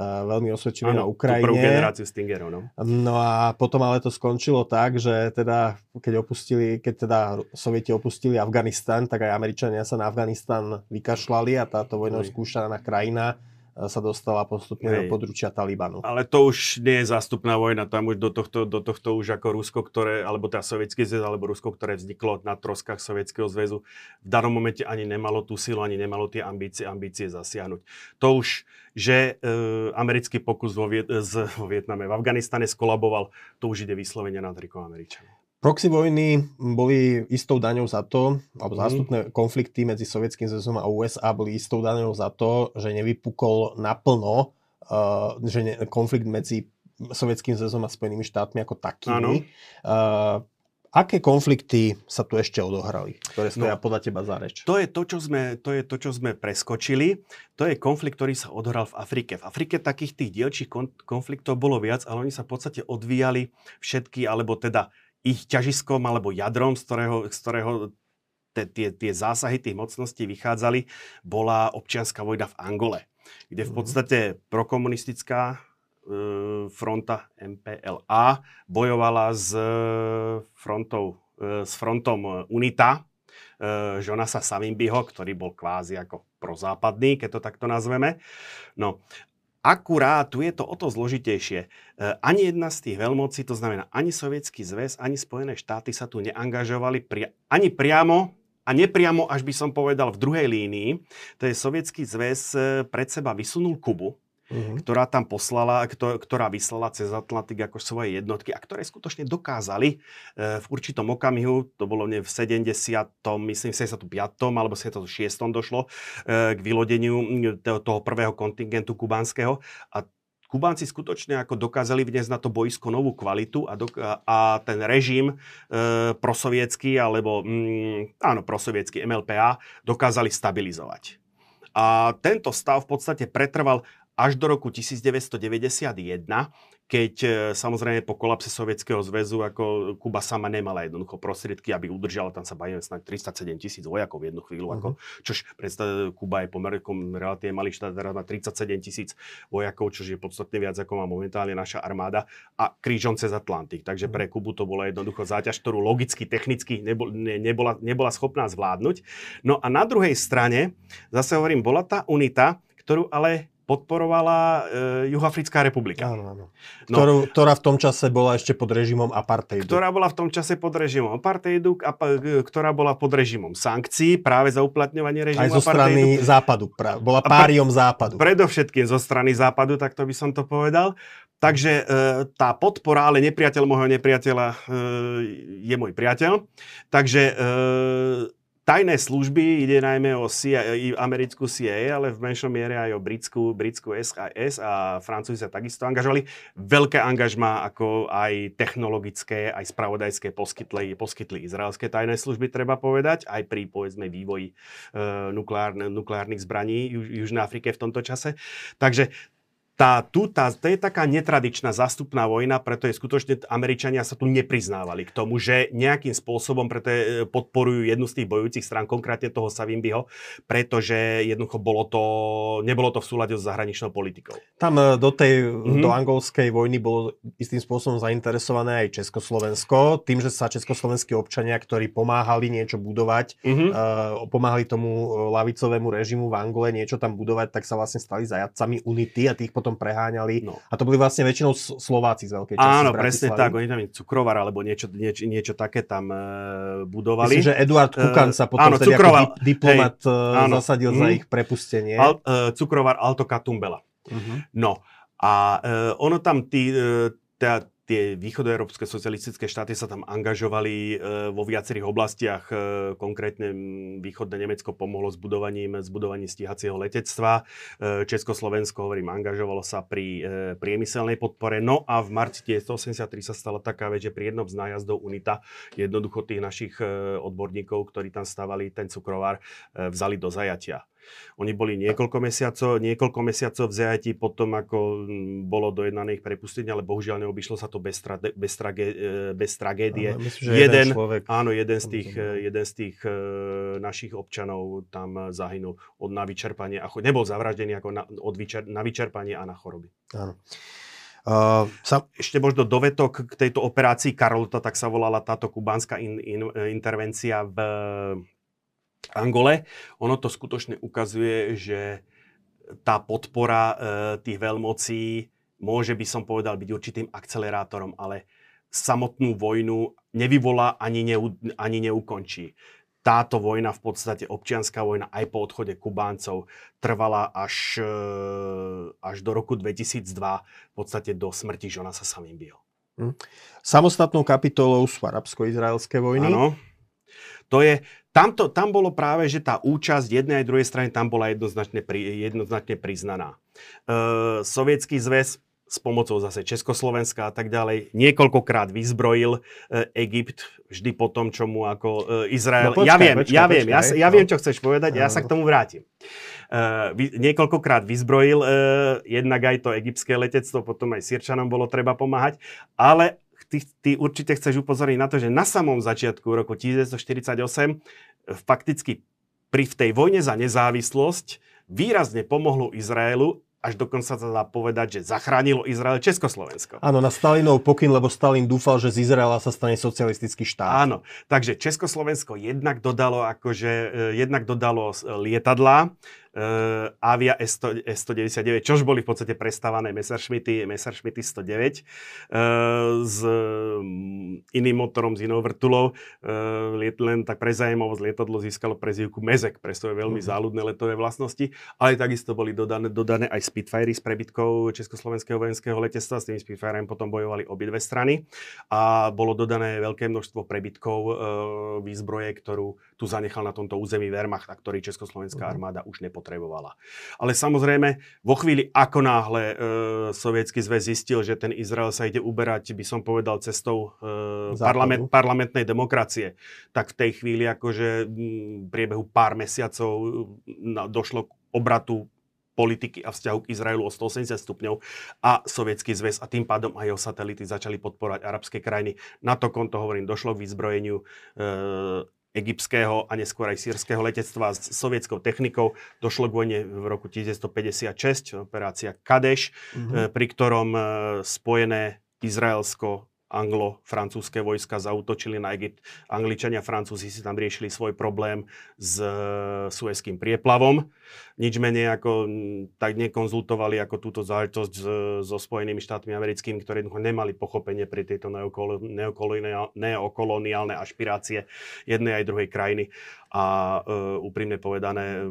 veľmi osvedčili na Ukrajine. prvú generáciu Stingerov, no. No a potom ale to skončilo tak, že teda, keď opustili, keď teda Sovieti opustili Afganistan, tak aj Američania sa na Afganistan vykašľali a táto vojnou skúšaná krajina sa dostala postupne Hej. do područia Talibanu. Ale to už nie je zástupná vojna, tam už do tohto, do tohto už ako Rusko, ktoré, alebo teda Sovietský zväz, alebo Rusko, ktoré vzniklo na troskách Sovietskeho zväzu, v danom momente ani nemalo tú silu, ani nemalo tie ambície, ambície zasiahnuť. To už, že e, americký pokus vo, Viet, z, vo Vietname, v Afganistane skolaboval, to už ide vyslovene na trikom Američanov. Proxy vojny boli istou daňou za to, alebo mhm. zástupné mm. konflikty medzi Sovietským zväzom a USA boli istou daňou za to, že nevypukol naplno uh, že ne, konflikt medzi Sovietským zväzom a Spojenými štátmi ako takými. Uh, aké konflikty sa tu ešte odohrali, ktoré stoja no, podľa teba za reč? To je to, čo sme, to je to, čo sme preskočili. To je konflikt, ktorý sa odohral v Afrike. V Afrike takých tých dielčích konfliktov bolo viac, ale oni sa v podstate odvíjali všetky, alebo teda ich ťažiskom alebo jadrom, z ktorého, z ktorého tie, tie zásahy tých mocností vychádzali, bola občianská vojna v Angole, kde v mhm. podstate prokomunistická e, fronta MPLA bojovala s frontou, e, s frontom UNITA, e, Jonasa Savimbiho, ktorý bol kvázi ako prozápadný, keď to takto nazveme. No Akurát tu je to o to zložitejšie. E, ani jedna z tých veľmocí, to znamená ani Sovietský zväz, ani Spojené štáty sa tu neangažovali pri, ani priamo a nepriamo, až by som povedal, v druhej línii. To je Sovietský zväz e, pred seba vysunul Kubu, uh-huh. ktorá tam poslala, ktorá vyslala cez Atlantik ako svoje jednotky a ktoré skutočne dokázali e, v určitom okamihu, to bolo v 70. myslím 75. alebo 76. došlo e, k vylodeniu toho prvého kontingentu kubánskeho a Kubánci skutočne ako dokázali vniesť na to boisko novú kvalitu a, do, a ten režim e, prosovietský, alebo mm, áno, prosovietský MLPA dokázali stabilizovať. A tento stav v podstate pretrval až do roku 1991, keď e, samozrejme po kolapse Sovietskeho zväzu ako Kuba sama nemala jednoducho prostriedky, aby udržala, tam sa bavíme snad 37 tisíc vojakov v jednu chvíľu, uh-huh. ako, mhm. čož predstav, Kuba je pomerne relatívne malý štát, teraz má 37 tisíc vojakov, čo je podstatne viac ako má momentálne naša armáda a krížom cez Atlantik. Takže uh-huh. pre Kubu to bola jednoducho záťaž, ktorú logicky, technicky nebol, ne, nebola, nebola schopná zvládnuť. No a na druhej strane, zase hovorím, bola tá unita, ktorú ale podporovala e, Juhoafrická republika. Áno, áno. No, Ktorú, ktorá v tom čase bola ešte pod režimom apartheidu. Ktorá bola v tom čase pod režimom apartheidu, a, ktorá bola pod režimom sankcií práve za uplatňovanie režimu Aj zo strany apartheidu. západu. Pra, bola páriom západu. Predovšetkým zo strany západu, tak to by som to povedal. Takže e, tá podpora, ale nepriateľ môjho nepriateľa e, je môj priateľ. Takže e, tajné služby, ide najmä o CIA, americkú CIA, ale v menšom miere aj o britskú, britskú SIS a Francúzi sa takisto angažovali. Veľké angažma ako aj technologické, aj spravodajské poskytli, poskytli izraelské tajné služby, treba povedať, aj pri povedzme vývoji e, nukleárne, nukleárnych zbraní Juž, Južnej Afrike v tomto čase. Takže tá, tu, tá, to je taká netradičná zástupná vojna, preto je skutočne Američania sa tu nepriznávali k tomu, že nejakým spôsobom preto e, podporujú jednu z tých bojujúcich strán, konkrétne toho Savimbiho, pretože jednoducho bolo to, nebolo to v súlade s zahraničnou politikou. Tam e, do tej, mm-hmm. do angolskej vojny bolo istým spôsobom zainteresované aj Československo, tým, že sa československí občania, ktorí pomáhali niečo budovať, mm-hmm. uh, pomáhali tomu lavicovému režimu v Angole niečo tam budovať, tak sa vlastne stali zajadcami unity a tých potom potom preháňali. No. A to boli vlastne väčšinou Slováci z veľkej časti. Áno, presne tak. Oni tam cukrovar alebo niečo, niečo, niečo také tam e, budovali. Myslím, že Eduard e, Kukan sa potom áno, cukrovar, ako diplomat hej, e, áno, zasadil mm, za mhm. ich prepustenie. Al, uh, cukrovar Alto Katumbela. Uh-huh. No A e, ono tam tí, e, tá, tie východoeurópske socialistické štáty sa tam angažovali e, vo viacerých oblastiach. E, konkrétne východné Nemecko pomohlo s budovaním, s budovaním stíhacieho letectva. E, Československo, hovorím, angažovalo sa pri priemyselnej podpore. No a v marci 1983 sa stala taká vec, že pri jednom z nájazdov UNITA jednoducho tých našich odborníkov, ktorí tam stavali ten cukrovár, vzali do zajatia. Oni boli niekoľko mesiacov, niekoľko mesiacov v zajatí potom, ako bolo dojednané ich prepustenie, ale bohužiaľ neobyšlo sa to bez, tra, bez, tragé, e, bez tragédie. Áno, myslím, jeden, jeden človek, áno, jeden z tých, jeden z tých uh, našich občanov tam zahynul od na vyčerpanie, ako, nebol zavraždený ako na, od vyčer, na vyčerpanie a na choroby. Áno. Uh, sa... Ešte možno dovetok k tejto operácii Karolta, tak sa volala táto kubánska in, in, intervencia v Angole. Ono to skutočne ukazuje, že tá podpora e, tých veľmocí môže, by som povedal, byť určitým akcelerátorom, ale samotnú vojnu nevyvolá ani, neu, ani neukončí. Táto vojna, v podstate občianská vojna aj po odchode Kubáncov, trvala až, e, až do roku 2002, v podstate do smrti Žona sa samým bil. Hm. Samostatnou kapitolou sú arabsko-izraelské vojny. Áno. To je, tamto, tam bolo práve, že tá účasť jednej aj druhej strany tam bola jednoznačne, pri, jednoznačne priznaná. E, Sovietský zväz s pomocou zase Československa a tak ďalej. Niekoľkokrát vyzbrojil e, Egypt, vždy po tom, čo mu ako e, Izrael... No, počkaj, ja viem, počkaj, ja viem, počkaj, ja, ja no. viem, čo chceš povedať, ja sa k tomu vrátim. E, vy, niekoľkokrát vyzbrojil e, jednak aj to egyptské letectvo, potom aj Sirčanom bolo treba pomáhať, ale ty, ty určite chceš upozorniť na to, že na samom začiatku roku 1948 eh, fakticky pri v tej vojne za nezávislosť výrazne pomohlo Izraelu až dokonca sa dá povedať, že zachránilo Izrael Československo. Áno, na Stalinov pokyn, lebo Stalin dúfal, že z Izraela sa stane socialistický štát. Áno, takže Československo jednak dodalo, akože, eh, jednak dodalo lietadlá, uh, Avia S100, S199, čož boli v podstate prestávané Messerschmitty, Messerschmitty 109 uh, s um, iným motorom, s inou vrtulou. Uh, len tak pre zaujímavosť lietadlo získalo prezývku Mezek pre svoje veľmi uh-huh. záľudné letové vlastnosti, ale takisto boli dodané, dodané aj Spitfire s prebytkou Československého vojenského letectva, s tými Spitfiremi potom bojovali obidve strany a bolo dodané veľké množstvo prebytkov uh, výzbroje, ktorú tu zanechal na tomto území Wehrmacht a ktorý Československá uh-huh. armáda už nepotrebovala potrebovala. Ale samozrejme, vo chvíli, ako náhle e, Sovietský zväz zistil, že ten Izrael sa ide uberať, by som povedal, cestou e, parlament, parlamentnej demokracie, tak v tej chvíli, akože v priebehu pár mesiacov na, došlo k obratu politiky a vzťahu k Izraelu o 180 stupňov a Sovietský zväz a tým pádom aj jeho satelity začali podporovať arabské krajiny. Na to konto, hovorím, došlo k vyzbrojeniu e, egyptského a neskôr aj sírskeho letectva s sovietskou technikou. Došlo k vojne v roku 1956, operácia Kadeš, mm-hmm. pri ktorom e, spojené Izraelsko anglo-francúzske vojska zautočili na Egypt. Angličania Francúzi si tam riešili svoj problém s e, Suezkým prieplavom nič menej ako tak nekonzultovali ako túto záležitosť so Spojenými štátmi americkými, ktoré nemali pochopenie pri tejto neokoloniálne ašpirácie jednej aj druhej krajiny. A uh, úprimne povedané,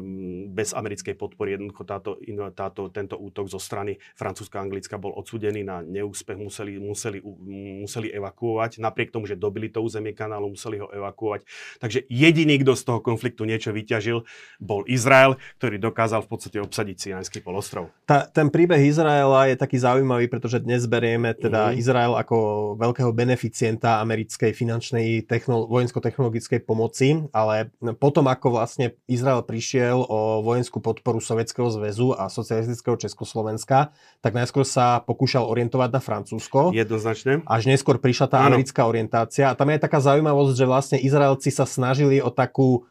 bez americkej podpory jednoducho táto, táto, tento útok zo strany Francúzska a Anglicka bol odsudený na neúspech, museli, museli, museli evakuovať. Napriek tomu, že dobili to územie kanálu, museli ho evakuovať. Takže jediný, kto z toho konfliktu niečo vyťažil, bol Izrael, ktorý dokázal v podstate obsadiť Sinajský polostrov. Tá, ten príbeh Izraela je taký zaujímavý, pretože dnes berieme teda mm. Izrael ako veľkého beneficienta americkej finančnej technolo- vojensko-technologickej pomoci, ale potom ako vlastne Izrael prišiel o vojenskú podporu Sovietskeho zväzu a socialistického Československa, tak najskôr sa pokúšal orientovať na Francúzsko. Jednoznačne. Až neskôr prišla tá americká orientácia. A tam je taká zaujímavosť, že vlastne Izraelci sa snažili o takú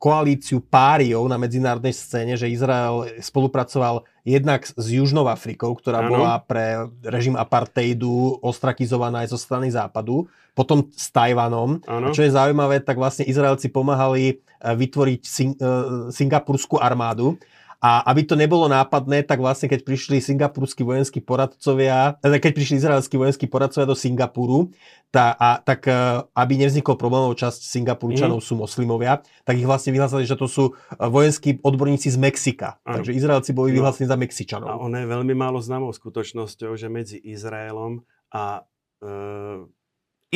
koalíciu páriov na medzinárodnej scéne, že Izrael spolupracoval jednak s Južnou Afrikou, ktorá ano. bola pre režim apartheidu ostrakizovaná aj zo strany západu, potom s Tajvanom. Ano. A čo je zaujímavé, tak vlastne Izraelci pomáhali eh, vytvoriť Sing- uh, singapurskú armádu A aby to nebolo nápadné, tak vlastne keď prišli singapurskí vojenskí poradcovia, teda keď prišli izraelskí vojenskí poradcovia do Singapuru, tá, a, tak e, aby nevznikol problémov, časť Singapurčanov mm. sú moslimovia, tak ich vlastne vyhlásili, že to sú e, vojenskí odborníci z Mexika. Ano. Takže Izraelci boli no. vyhlásení za Mexičanov. A ono je veľmi málo známou skutočnosťou, že medzi Izraelom a e,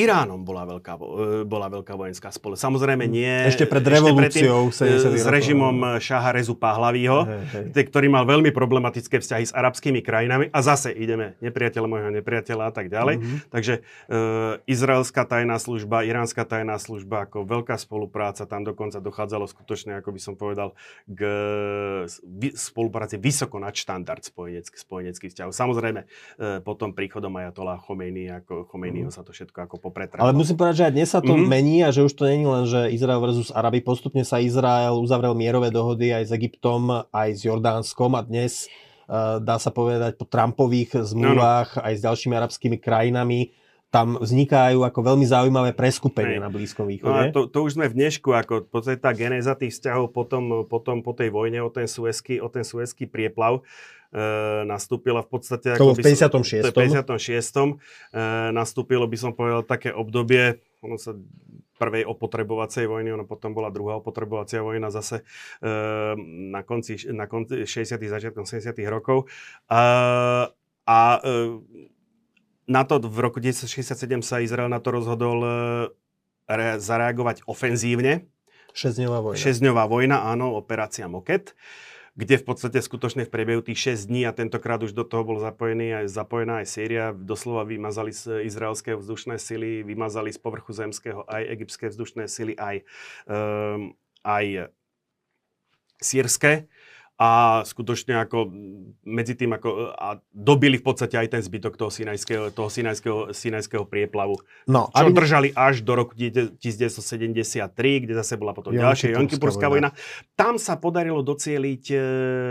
Iránom bola veľká, e, bola veľká vojenská spoločnosť. Samozrejme nie... Ešte pred revolúciou ešte pred, s režimom Šaha Rezu Pahlavího, ktorý mal veľmi problematické vzťahy s arabskými krajinami. A zase ideme nepriateľ môjho nepriateľa a tak ďalej. Mm-hmm. Takže e, izraelská tajná služba, iránska tajná služba, ako veľká spolupráca, tam dokonca dochádzalo skutočne, ako by som povedal, k spolupráci vysoko nad štandard spojeneckých spojenecký vzťahov. Samozrejme, e, potom príchodom Ajatola Chomejny, ako Chomejnyho mm-hmm. sa to všetko ako popretral. Ale musím povedať, že aj dnes sa to mm-hmm. mení a že už to není len, že Izrael versus Araby. Postupne sa Izrael uzavrel mierové dohody aj s Egyptom, aj s Jordánskom a dnes uh, dá sa povedať po Trumpových zmluvách no, no. aj s ďalšími arabskými krajinami tam vznikajú ako veľmi zaujímavé preskupenie na Blízkom východe. No a to, to už sme v dnešku, ako v podstate tá genéza tých vzťahov potom, potom po tej vojne o ten suezký, o ten suezký prieplav e, nastúpila v podstate... To v 56. Som, 56. E, nastúpilo by som povedal také obdobie, ono sa prvej opotrebovacej vojny, ono potom bola druhá opotrebovacia vojna zase e, na konci, na konci 60. začiatkom 70. rokov. A, a e, na to v roku 1967 sa Izrael na to rozhodol e, re, zareagovať ofenzívne. Šesťdňová vojna. Šesťdňová vojna, áno, operácia Moket kde v podstate skutočne v priebehu tých 6 dní a tentokrát už do toho bol zapojený aj, zapojená aj Sýria, doslova vymazali z izraelské vzdušné sily, vymazali z povrchu zemského aj egyptské vzdušné sily, aj, um, aj sírske a skutočne ako medzi tým ako, a dobili v podstate aj ten zbytok toho sinajského, toho sinajského, sinajského prieplavu. No, čo aby... držali až do roku 1973, kde zase bola potom ďalšia Jonkypurská vojna. Tam sa podarilo docieliť, e,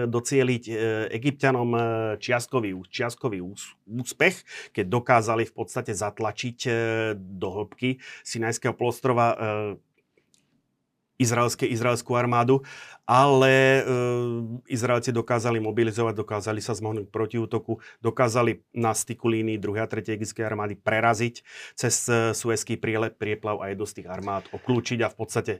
docieliť e, egyptianom e, čiastkový, čiastkový úspech, keď dokázali v podstate zatlačiť do hĺbky Sinajského polostrova izraelské, izraelskú armádu, ale e, Izraelci dokázali mobilizovať, dokázali sa zmohnúť proti útoku, dokázali na styku línii 2. a 3. egyptskej armády preraziť cez e, Suezký prieplav a jednu z tých armád obklúčiť a v podstate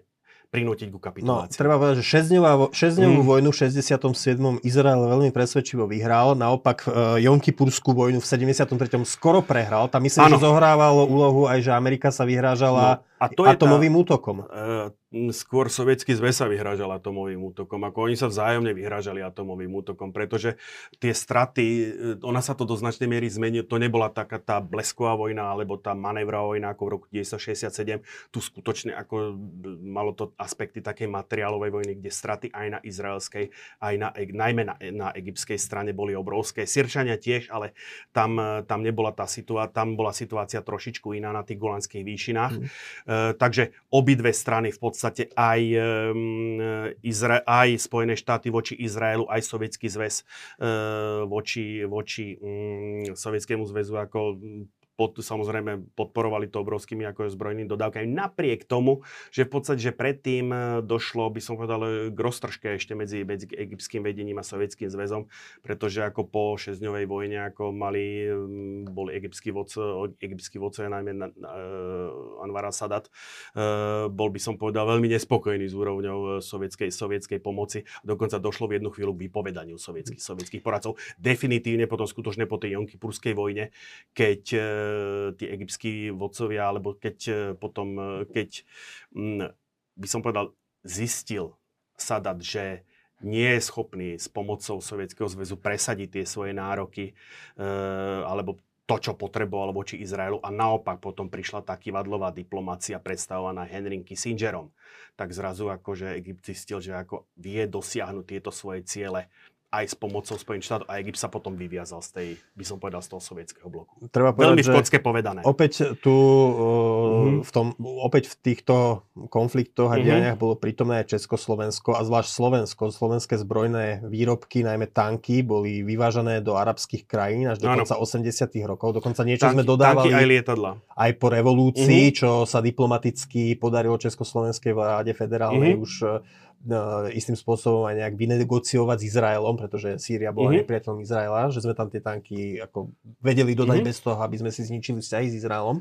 prinútiť ku kapitulácii. No, treba povedať, že 6-dňovú mm. vojnu v 67. Izrael veľmi presvedčivo vyhral, naopak e, Jonkipurskú vojnu v 73. skoro prehral. Tam myslím, ano. že zohrávalo úlohu aj, že Amerika sa vyhrážala no, a to atomovým tá, útokom. Uh, skôr sovietský zväz sa vyhrážal atomovým útokom, ako oni sa vzájomne vyhrážali atomovým útokom, pretože tie straty, e, ona sa to do značnej miery zmenila, to nebola taká tá blesková vojna, alebo tá manévrová vojna ako v roku 1967, tu skutočne ako malo to aspekty takej materiálovej vojny, kde straty aj na izraelskej, aj na, najmä na, na egyptskej strane boli obrovské. Sirčania tiež, ale tam, tam nebola tá situácia, tam bola situácia trošičku iná na tých golanských výšinách. Mm. Uh, takže obidve strany v podstate aj, um, Izra- aj Spojené štáty voči Izraelu, aj Sovietský zväz voči, voči um, Sovietskému zväzu ako pod, samozrejme podporovali to obrovskými ako zbrojnými dodávkami. Napriek tomu, že v podstate, že predtým e, došlo, by som povedal, e, k roztržke ešte medzi, medzi egyptským vedením a sovietským zväzom, pretože ako po šesťdňovej vojne ako mali, boli egyptskí vodcovia, egyptskí vodcovia najmä na, na, Anwar Sadat, bol by som povedal veľmi nespokojný s úrovňou sovietskej, sovietskej pomoci. Dokonca došlo v jednu chvíľu k vypovedaniu sovietských, sovietských poradcov. Definitívne potom skutočne po tej Jonkipurskej vojne, keď tí egyptskí vodcovia, alebo keď e, potom, e, keď mm, by som povedal, zistil Sadat, že nie je schopný s pomocou Sovietskeho zväzu presadiť tie svoje nároky, e, alebo to, čo potreboval voči Izraelu a naopak potom prišla tá kivadlová diplomácia predstavovaná Henrym Kissingerom, tak zrazu akože Egypt zistil, že ako vie dosiahnuť tieto svoje ciele aj s pomocou Spojených štátov a Egypt sa potom vyviazal z tej, by som povedal, z toho sovietského bloku. Treba povedať, Veľmi škótske povedané. Opäť tu, mm-hmm. v tom, opäť v týchto konfliktoch a mm-hmm. dianiach bolo prítomné aj Československo a zvlášť Slovensko. Slovenské zbrojné výrobky, najmä tanky, boli vyvážané do arabských krajín až do konca 80 rokov. Dokonca niečo tanky, sme dodávali aj, lietadla. aj po revolúcii, mm-hmm. čo sa diplomaticky podarilo Československej vláde federálnej mm-hmm. už istým spôsobom aj nejak vynegociovať s Izraelom, pretože Sýria bola mm-hmm. nepriateľom Izraela, že sme tam tie tanky ako vedeli dodať mm-hmm. bez toho, aby sme si zničili vzťahy s Izraelom.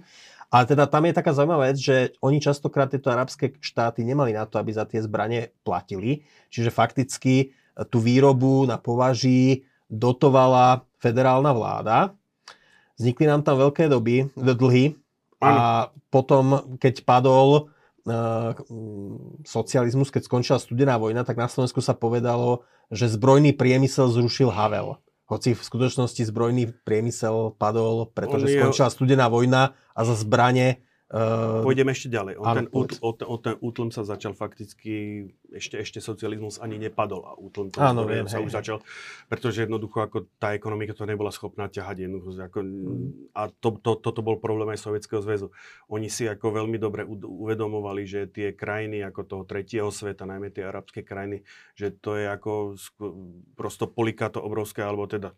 Ale teda tam je taká zaujímavá vec, že oni častokrát tieto arabské štáty nemali na to, aby za tie zbranie platili. Čiže fakticky tú výrobu na považí dotovala federálna vláda. Vznikli nám tam veľké doby, dlhy a potom, keď padol socializmus, keď skončila studená vojna, tak na Slovensku sa povedalo, že zbrojný priemysel zrušil Havel. Hoci v skutočnosti zbrojný priemysel padol, pretože skončila studená vojna a za zbranie Uh, Pôjdeme ešte ďalej. On, ten, út, o, o ten útlm sa začal fakticky, ešte, ešte socializmus ani nepadol a útlm to áno, viem, sa hej, už hej. začal, pretože jednoducho ako tá ekonomika to nebola schopná ťahať jednoducho. Ako, mm. A to, to, toto bol problém aj Sovietskeho zväzu. Oni si ako veľmi dobre uvedomovali, že tie krajiny ako toho tretieho sveta, najmä tie arabské krajiny, že to je ako prosto polikáto obrovské, alebo teda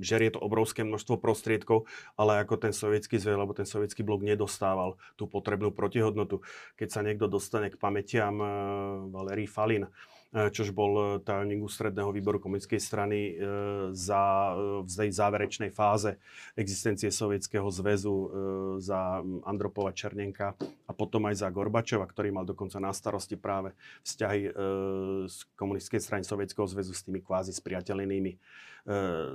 žerie to obrovské množstvo prostriedkov, ale ako ten sovietský zväz, alebo ten sovietský blok nedostával tú potrebnú protihodnotu. Keď sa niekto dostane k pamätiam eh, Valerii Falin, eh, čož bol eh, tajomník ústredného výboru komunistickej strany za, v tej záverečnej fáze existencie Sovietskeho zväzu za Andropova Černenka a potom aj za Gorbačova, ktorý mal dokonca na starosti práve vzťahy z komunistickej strany Sovietskeho zväzu s tými kvázi spriateľenými E,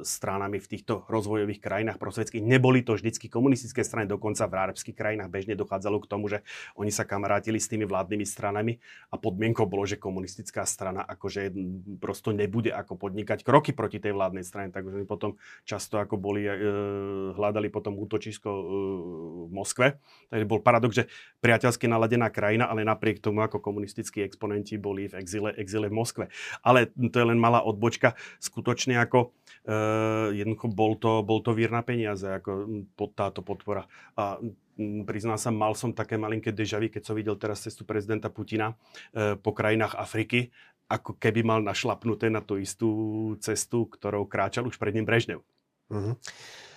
stranami v týchto rozvojových krajinách prosvedských. Neboli to vždycky komunistické strany, dokonca v arabských krajinách bežne dochádzalo k tomu, že oni sa kamarátili s tými vládnymi stranami a podmienkou bolo, že komunistická strana akože prosto nebude ako podnikať kroky proti tej vládnej strane. Takže oni potom často ako boli, e, hľadali potom útočisko e, v Moskve. Takže bol paradox, že priateľsky naladená krajina, ale napriek tomu ako komunistickí exponenti boli v exile, exile v Moskve. Ale to je len malá odbočka. Skutočne ako jednoducho bol to, bol to vír na peniaze, ako pod táto podpora. A priznám sa, mal som také malinké dežavy, keď som videl teraz cestu prezidenta Putina uh, po krajinách Afriky, ako keby mal našlapnuté na tú istú cestu, ktorou kráčal už pred ním Brežnev. Uh-huh.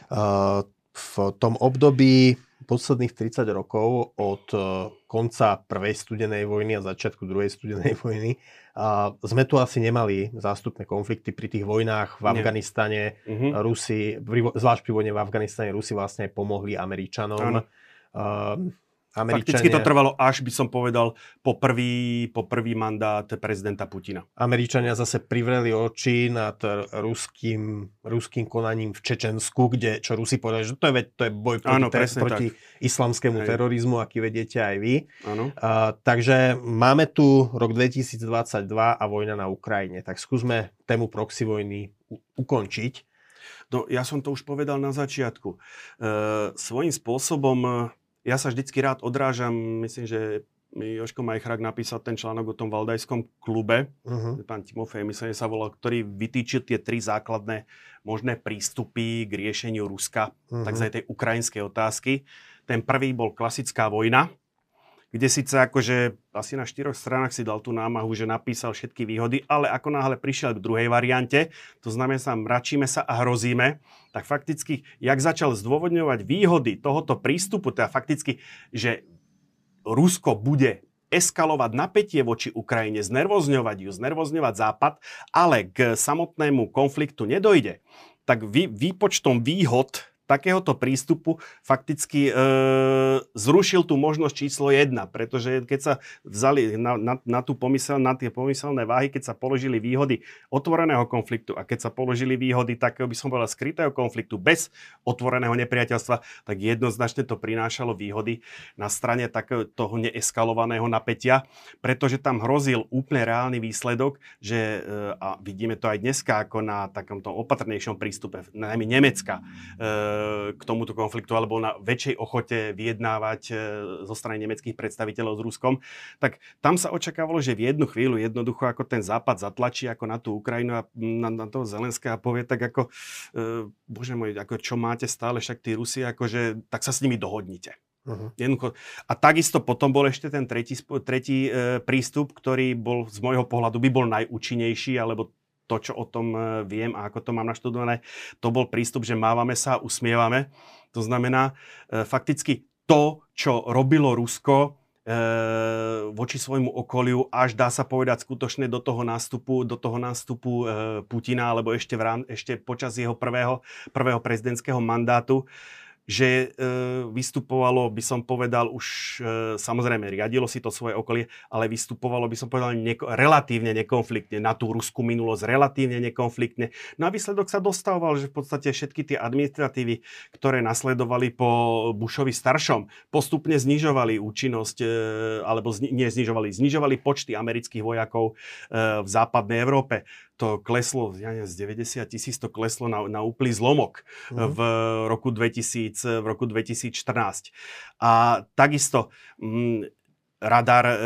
Uh, v tom období posledných 30 rokov od e, konca prvej studenej vojny a začiatku druhej studenej vojny a sme tu asi nemali zástupné konflikty pri tých vojnách v Afganistane. Uh-huh. Rusi, zvlášť pri vojne v Afganistane, Rusi vlastne pomohli Američanom. Uh, Američania... Fakticky to trvalo až, by som povedal, po prvý, po prvý mandát prezidenta Putina. Američania zase privreli oči nad ruským, ruským konaním v Čečensku, kde, čo Rusi povedali, že to je, to je boj proti, Áno, ter, proti islamskému Hej. terorizmu, aký vedete aj vy. Áno. Uh, takže máme tu rok 2022 a vojna na Ukrajine. Tak skúsme tému proxy vojny u- ukončiť. No, ja som to už povedal na začiatku. E, svojím spôsobom ja sa vždycky rád odrážam, myslím, že Joško Majchrak napísal ten článok o tom Valdajskom klube, uh-huh. pán Timofej, myslím, že sa volal, ktorý vytýčil tie tri základné možné prístupy k riešeniu Ruska, uh-huh. takzvanej tej ukrajinskej otázky. Ten prvý bol klasická vojna, kde síce akože asi na štyroch stranách si dal tú námahu, že napísal všetky výhody, ale ako náhle prišiel k druhej variante, to znamená sa mračíme sa a hrozíme, tak fakticky, jak začal zdôvodňovať výhody tohoto prístupu, teda fakticky, že Rusko bude eskalovať napätie voči Ukrajine, znervozňovať ju, znervozňovať Západ, ale k samotnému konfliktu nedojde, tak vý, výpočtom výhod takéhoto prístupu fakticky e, zrušil tú možnosť číslo 1, pretože keď sa vzali na, na, na, tú pomysel, na tie pomyselné váhy, keď sa položili výhody otvoreného konfliktu a keď sa položili výhody takého, by som povedal, skrytého konfliktu bez otvoreného nepriateľstva, tak jednoznačne to prinášalo výhody na strane takého toho neeskalovaného napätia, pretože tam hrozil úplne reálny výsledok, že, e, a vidíme to aj dneska ako na takomto opatrnejšom prístupe, najmä Nemecka, e, k tomuto konfliktu alebo na väčšej ochote vyjednávať e, zo strany nemeckých predstaviteľov s Ruskom, tak tam sa očakávalo, že v jednu chvíľu jednoducho ako ten Západ zatlačí ako na tú Ukrajinu a na, na toho Zelenského a povie tak ako, e, bože môj, ako čo máte stále, však tí Rusi, akože, tak sa s nimi dohodnite. Uh-huh. A takisto potom bol ešte ten tretí, tretí e, prístup, ktorý bol z môjho pohľadu by bol najúčinnejší, alebo to, čo o tom e, viem a ako to mám naštudované, to bol prístup, že mávame sa a usmievame. To znamená, e, fakticky to, čo robilo Rusko, voči svojmu okoliu, až dá sa povedať skutočne do toho nástupu, do toho nástupu Putina, alebo ešte, v rám, ešte počas jeho prvého, prvého prezidentského mandátu že e, vystupovalo, by som povedal, už e, samozrejme riadilo si to svoje okolie, ale vystupovalo, by som povedal, neko, relatívne nekonfliktne na tú ruskú minulosť, relatívne nekonfliktne. No a výsledok sa dostával, že v podstate všetky tie administratívy, ktoré nasledovali po Bushovi staršom, postupne znižovali účinnosť, e, alebo zni, nie znižovali, znižovali počty amerických vojakov e, v západnej Európe to kleslo, ja neviem, z 90 tisíc to kleslo na, na úplný zlomok uh-huh. v, roku 2000, v roku 2014. A takisto m, mm, radar, e,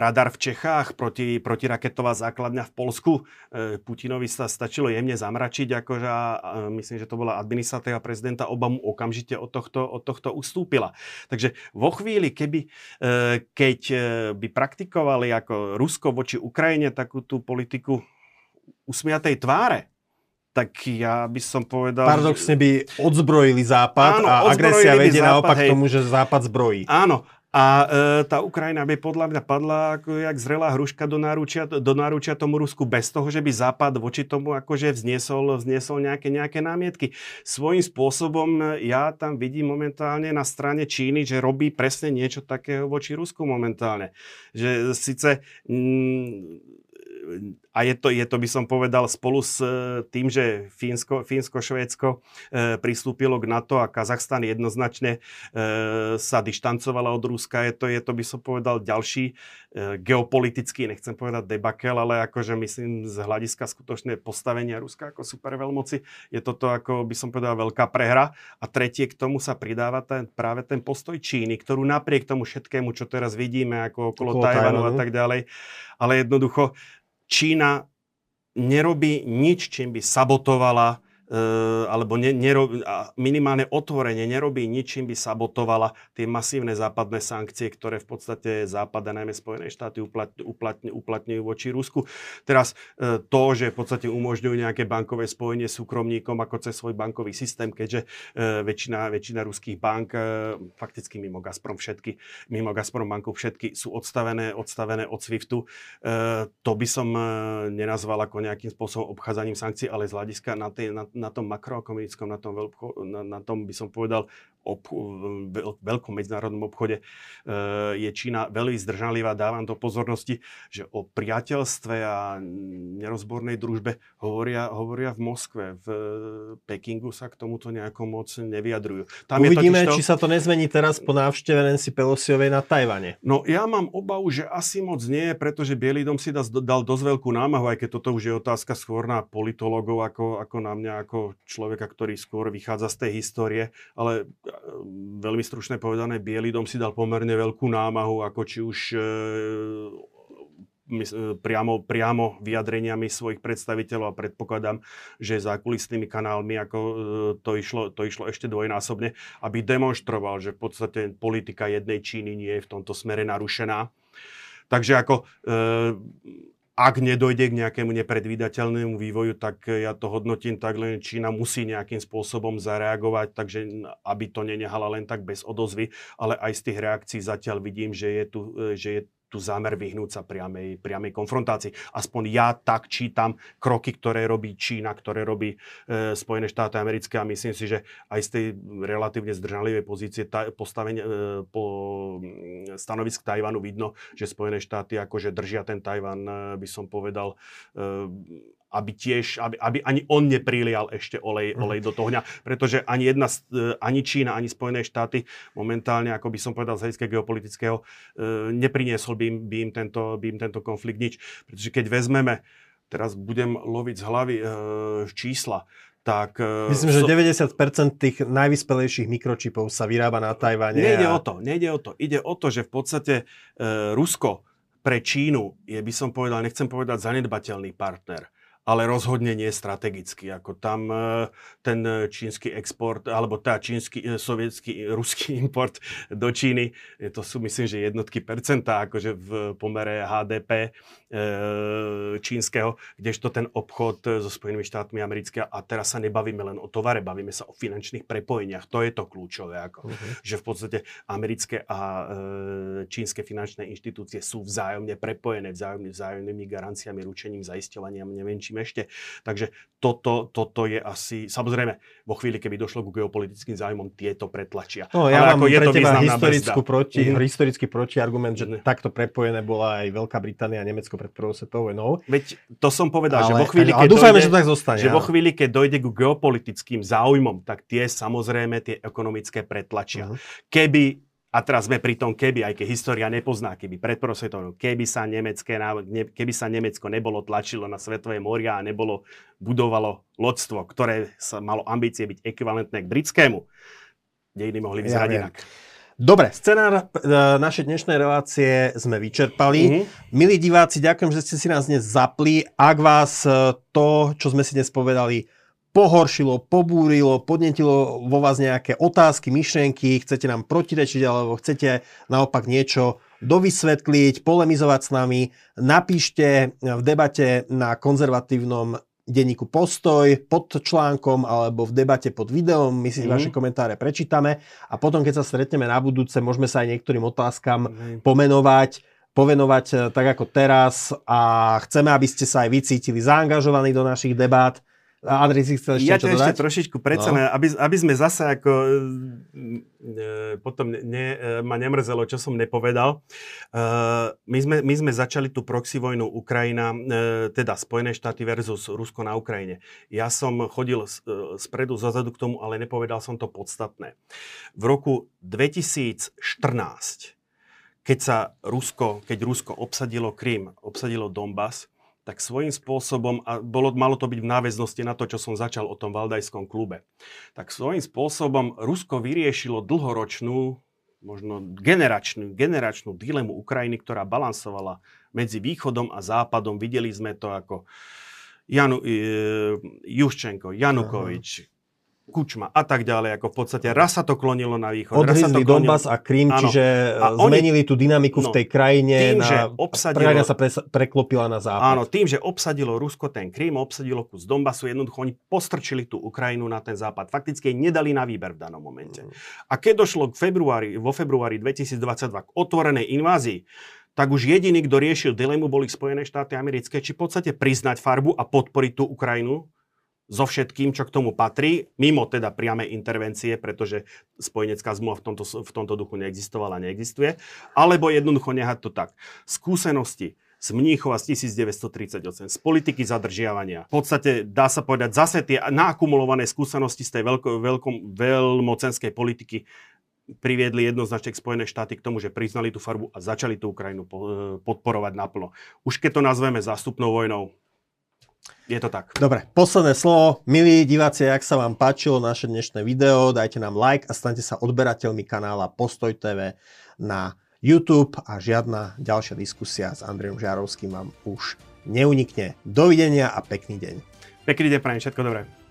radar v Čechách, proti, protiraketová základňa v Polsku. E, Putinovi sa stačilo jemne zamračiť, akože a, a myslím, že to bola administratíva prezidenta Obamu okamžite od tohto, od tohto ustúpila. Takže vo chvíli, keby, e, keď e, by praktikovali ako Rusko voči Ukrajine takú tú politiku usmiatej tváre, tak ja by som povedal... Paradoxne by odzbrojili Západ áno, a agresia vedie západ, naopak hej. tomu, že Západ zbrojí. Áno, a e, tá Ukrajina by podľa mňa padla ako jak zrelá hruška do náručia, do náručia tomu Rusku bez toho, že by Západ voči tomu akože vzniesol, vzniesol nejaké, nejaké námietky. Svojím spôsobom ja tam vidím momentálne na strane Číny, že robí presne niečo takého voči Rusku momentálne. Že síce... Mm, a je to, je to, by som povedal, spolu s e, tým, že Fínsko, Fínsko Švédsko e, pristúpilo k NATO a Kazachstan jednoznačne e, sa dištancovala od Ruska, je to, je to, by som povedal, ďalší e, geopolitický, nechcem povedať debakel, ale akože myslím z hľadiska skutočné postavenia Ruska ako superveľmoci, je toto ako by som povedal veľká prehra. A tretie k tomu sa pridáva ten, práve ten postoj Číny, ktorú napriek tomu všetkému, čo teraz vidíme, ako okolo, okolo Tajvanu a tak ďalej, ale jednoducho Čína nerobí nič, čím by sabotovala alebo ne, nero, minimálne otvorenie nerobí ničím, by sabotovala tie masívne západné sankcie, ktoré v podstate Západ najmä Spojené štáty uplatňujú, uplatňujú, uplatňujú voči Rusku. Teraz eh, to, že v podstate umožňujú nejaké bankové spojenie súkromníkom ako cez svoj bankový systém, keďže eh, väčšina, väčšina ruských bank, fakticky mimo Gazprom všetky, mimo Gazprom banku všetky sú odstavené, odstavené od SWIFTu. To by som nenazval ako nejakým spôsobom obchádzaním sankcií, ale z hľadiska na, tej, na, na tom makroekonomickom, na tom, veľko, na, na tom by som povedal, ob, veľ, veľkom medzinárodnom obchode e, je Čína veľmi zdržanlivá. Dávam do pozornosti, že o priateľstve a nerozbornej družbe hovoria, hovoria v Moskve. V Pekingu sa k tomuto nejako moc nevyjadrujú. Tam Uvidíme, to... či sa to nezmení teraz po návšteve Nancy Pelosiovej na Tajvane. No ja mám obavu, že asi moc nie, pretože Bielý dom si dal dosť veľkú námahu, aj keď toto už je otázka skôr na politologov ako, ako na mňa, ako človeka, ktorý skôr vychádza z tej histórie, ale veľmi stručne povedané, Bielý dom si dal pomerne veľkú námahu, ako či už e, e, priamo, priamo vyjadreniami svojich predstaviteľov a predpokladám, že zákulisnými kanálmi, ako to išlo, to išlo ešte dvojnásobne, aby demonstroval, že v podstate politika jednej Číny nie je v tomto smere narušená. Takže ako ak nedojde k nejakému nepredvídateľnému vývoju, tak ja to hodnotím tak, len Čína musí nejakým spôsobom zareagovať, takže aby to nenehala len tak bez odozvy, ale aj z tých reakcií zatiaľ vidím, že je tu, že je tu zámer vyhnúť sa priamej, priamej konfrontácii. Aspoň ja tak čítam kroky, ktoré robí Čína, ktoré robí e, Spojené štáty americké a myslím si, že aj z tej relatívne zdržanlivej pozície ta, postavenia, e, po stanovisk Tajvanu vidno, že Spojené štáty akože držia ten Tajvan, e, by som povedal, e, aby tiež, aby, aby ani on neprilial ešte olej, mhm. olej do toho dňa, pretože ani jedna, e, ani Čína, ani Spojené štáty momentálne, ako by som povedal z hľadiska geopolitického, e, nepriniesol by im, by, im tento, by im tento konflikt nič. Pretože keď vezmeme, teraz budem loviť z hlavy e, čísla, tak... Myslím, že 90% tých najvyspelejších mikročipov sa vyrába na Tajvane. Nejde a... o to, nejde o to. Ide o to, že v podstate e, Rusko pre Čínu je, by som povedal, nechcem povedať zanedbateľný partner ale rozhodne nie strategicky. Ako tam e, ten čínsky export, alebo tá čínsky, e, sovietský, ruský import do Číny, to sú myslím, že jednotky percenta, akože v pomere HDP e, čínskeho, kdežto ten obchod so Spojenými štátmi americké, a teraz sa nebavíme len o tovare, bavíme sa o finančných prepojeniach. To je to kľúčové, ako, uh-huh. že v podstate americké a čínske finančné inštitúcie sú vzájomne prepojené, vzájomne, vzájomnými garanciami, ručením, zaisťovaniam, neviem čím ešte. Takže toto, toto je asi, samozrejme, vo chvíli, keby došlo k geopolitickým zájmom, tieto pretlačia. No, ja Ale mám ako je to historickú proti, mm. historický protiargument, že mm. takto prepojené bola aj Veľká Británia a Nemecko pred prvou svetovou vojnou. Veď to som povedal, ale, že vo chvíli, keď dúfajme, dojde, že to tak zostane. Že vo chvíli, keď dojde k geopolitickým záujmom, tak tie samozrejme tie ekonomické pretlačia. Mm. Keby a teraz sme pri tom, keby, aj keď história nepozná, keby pred prosvetovou, keby sa, nemecké, keby sa Nemecko nebolo tlačilo na svetové moria a nebolo budovalo lodstvo, ktoré sa malo ambície byť ekvivalentné k britskému, dejiny mohli vyzerať ja inak. Dobre, scenár našej dnešnej relácie sme vyčerpali. Mm-hmm. Milí diváci, ďakujem, že ste si nás dnes zapli. Ak vás e, to, čo sme si dnes povedali, pohoršilo, pobúrilo, podnetilo vo vás nejaké otázky, myšlienky, chcete nám protirečiť alebo chcete naopak niečo dovysvetliť, polemizovať s nami, napíšte v debate na konzervatívnom denníku Postoj pod článkom alebo v debate pod videom, my si mm. vaše komentáre prečítame a potom, keď sa stretneme na budúce, môžeme sa aj niektorým otázkam mm. pomenovať, povenovať eh, tak ako teraz a chceme, aby ste sa aj vycítili zaangažovaní do našich debát Andrej si chcel ešte ja čo ešte trošičku predsa, no. aby, aby sme zase ako e, potom ne, e, ma nemrzelo, čo som nepovedal. E, my, sme, my sme začali tú proxy vojnu Ukrajina, e, teda Spojené štáty versus Rusko na Ukrajine. Ja som chodil z, e, spredu, zozadu k tomu, ale nepovedal som to podstatné. V roku 2014 keď sa Rusko, keď Rusko obsadilo Krym, obsadilo Donbass, tak svojím spôsobom, a bolo, malo to byť v náväznosti na to, čo som začal o tom Valdajskom klube, tak svojím spôsobom Rusko vyriešilo dlhoročnú, možno generačnú, generačnú dilemu Ukrajiny, ktorá balansovala medzi východom a západom. Videli sme to ako Janu, e, Juščenko, Janukovič, Kučma a tak ďalej, ako v podstate raz sa to klonilo na východ. Odhryzli. Donbass a Krym, áno. čiže a zmenili oni... tú dynamiku no, v tej krajine. Tým, na... že obsadilo... Krajina sa pre... preklopila na západ. Áno, tým, že obsadilo Rusko ten Krym, obsadilo kus Donbasu, jednoducho oni postrčili tú Ukrajinu na ten západ. Fakticky nedali na výber v danom momente. Mm. A keď došlo k februári, vo februári 2022 k otvorenej invázii, tak už jediný, kto riešil dilemu, boli Spojené štáty americké, či v podstate priznať farbu a podporiť tú Ukrajinu, so všetkým, čo k tomu patrí, mimo teda priame intervencie, pretože spojenecká zmluva v tomto, v tomto duchu neexistovala, neexistuje, alebo jednoducho nehať to tak. Skúsenosti z Mníchova z 1938, z politiky zadržiavania. V podstate dá sa povedať zase tie naakumulované skúsenosti z tej veľko, veľkom, veľmocenskej politiky priviedli jednoznačne Spojené štáty k tomu, že priznali tú farbu a začali tú Ukrajinu podporovať naplno. Už keď to nazveme zástupnou vojnou, je to tak. Dobre, posledné slovo. Milí diváci, ak sa vám páčilo naše dnešné video, dajte nám like a stante sa odberateľmi kanála Postoj TV na YouTube a žiadna ďalšia diskusia s Andrejom Žárovským vám už neunikne. Dovidenia a pekný deň. Pekný deň, prajem všetko dobré.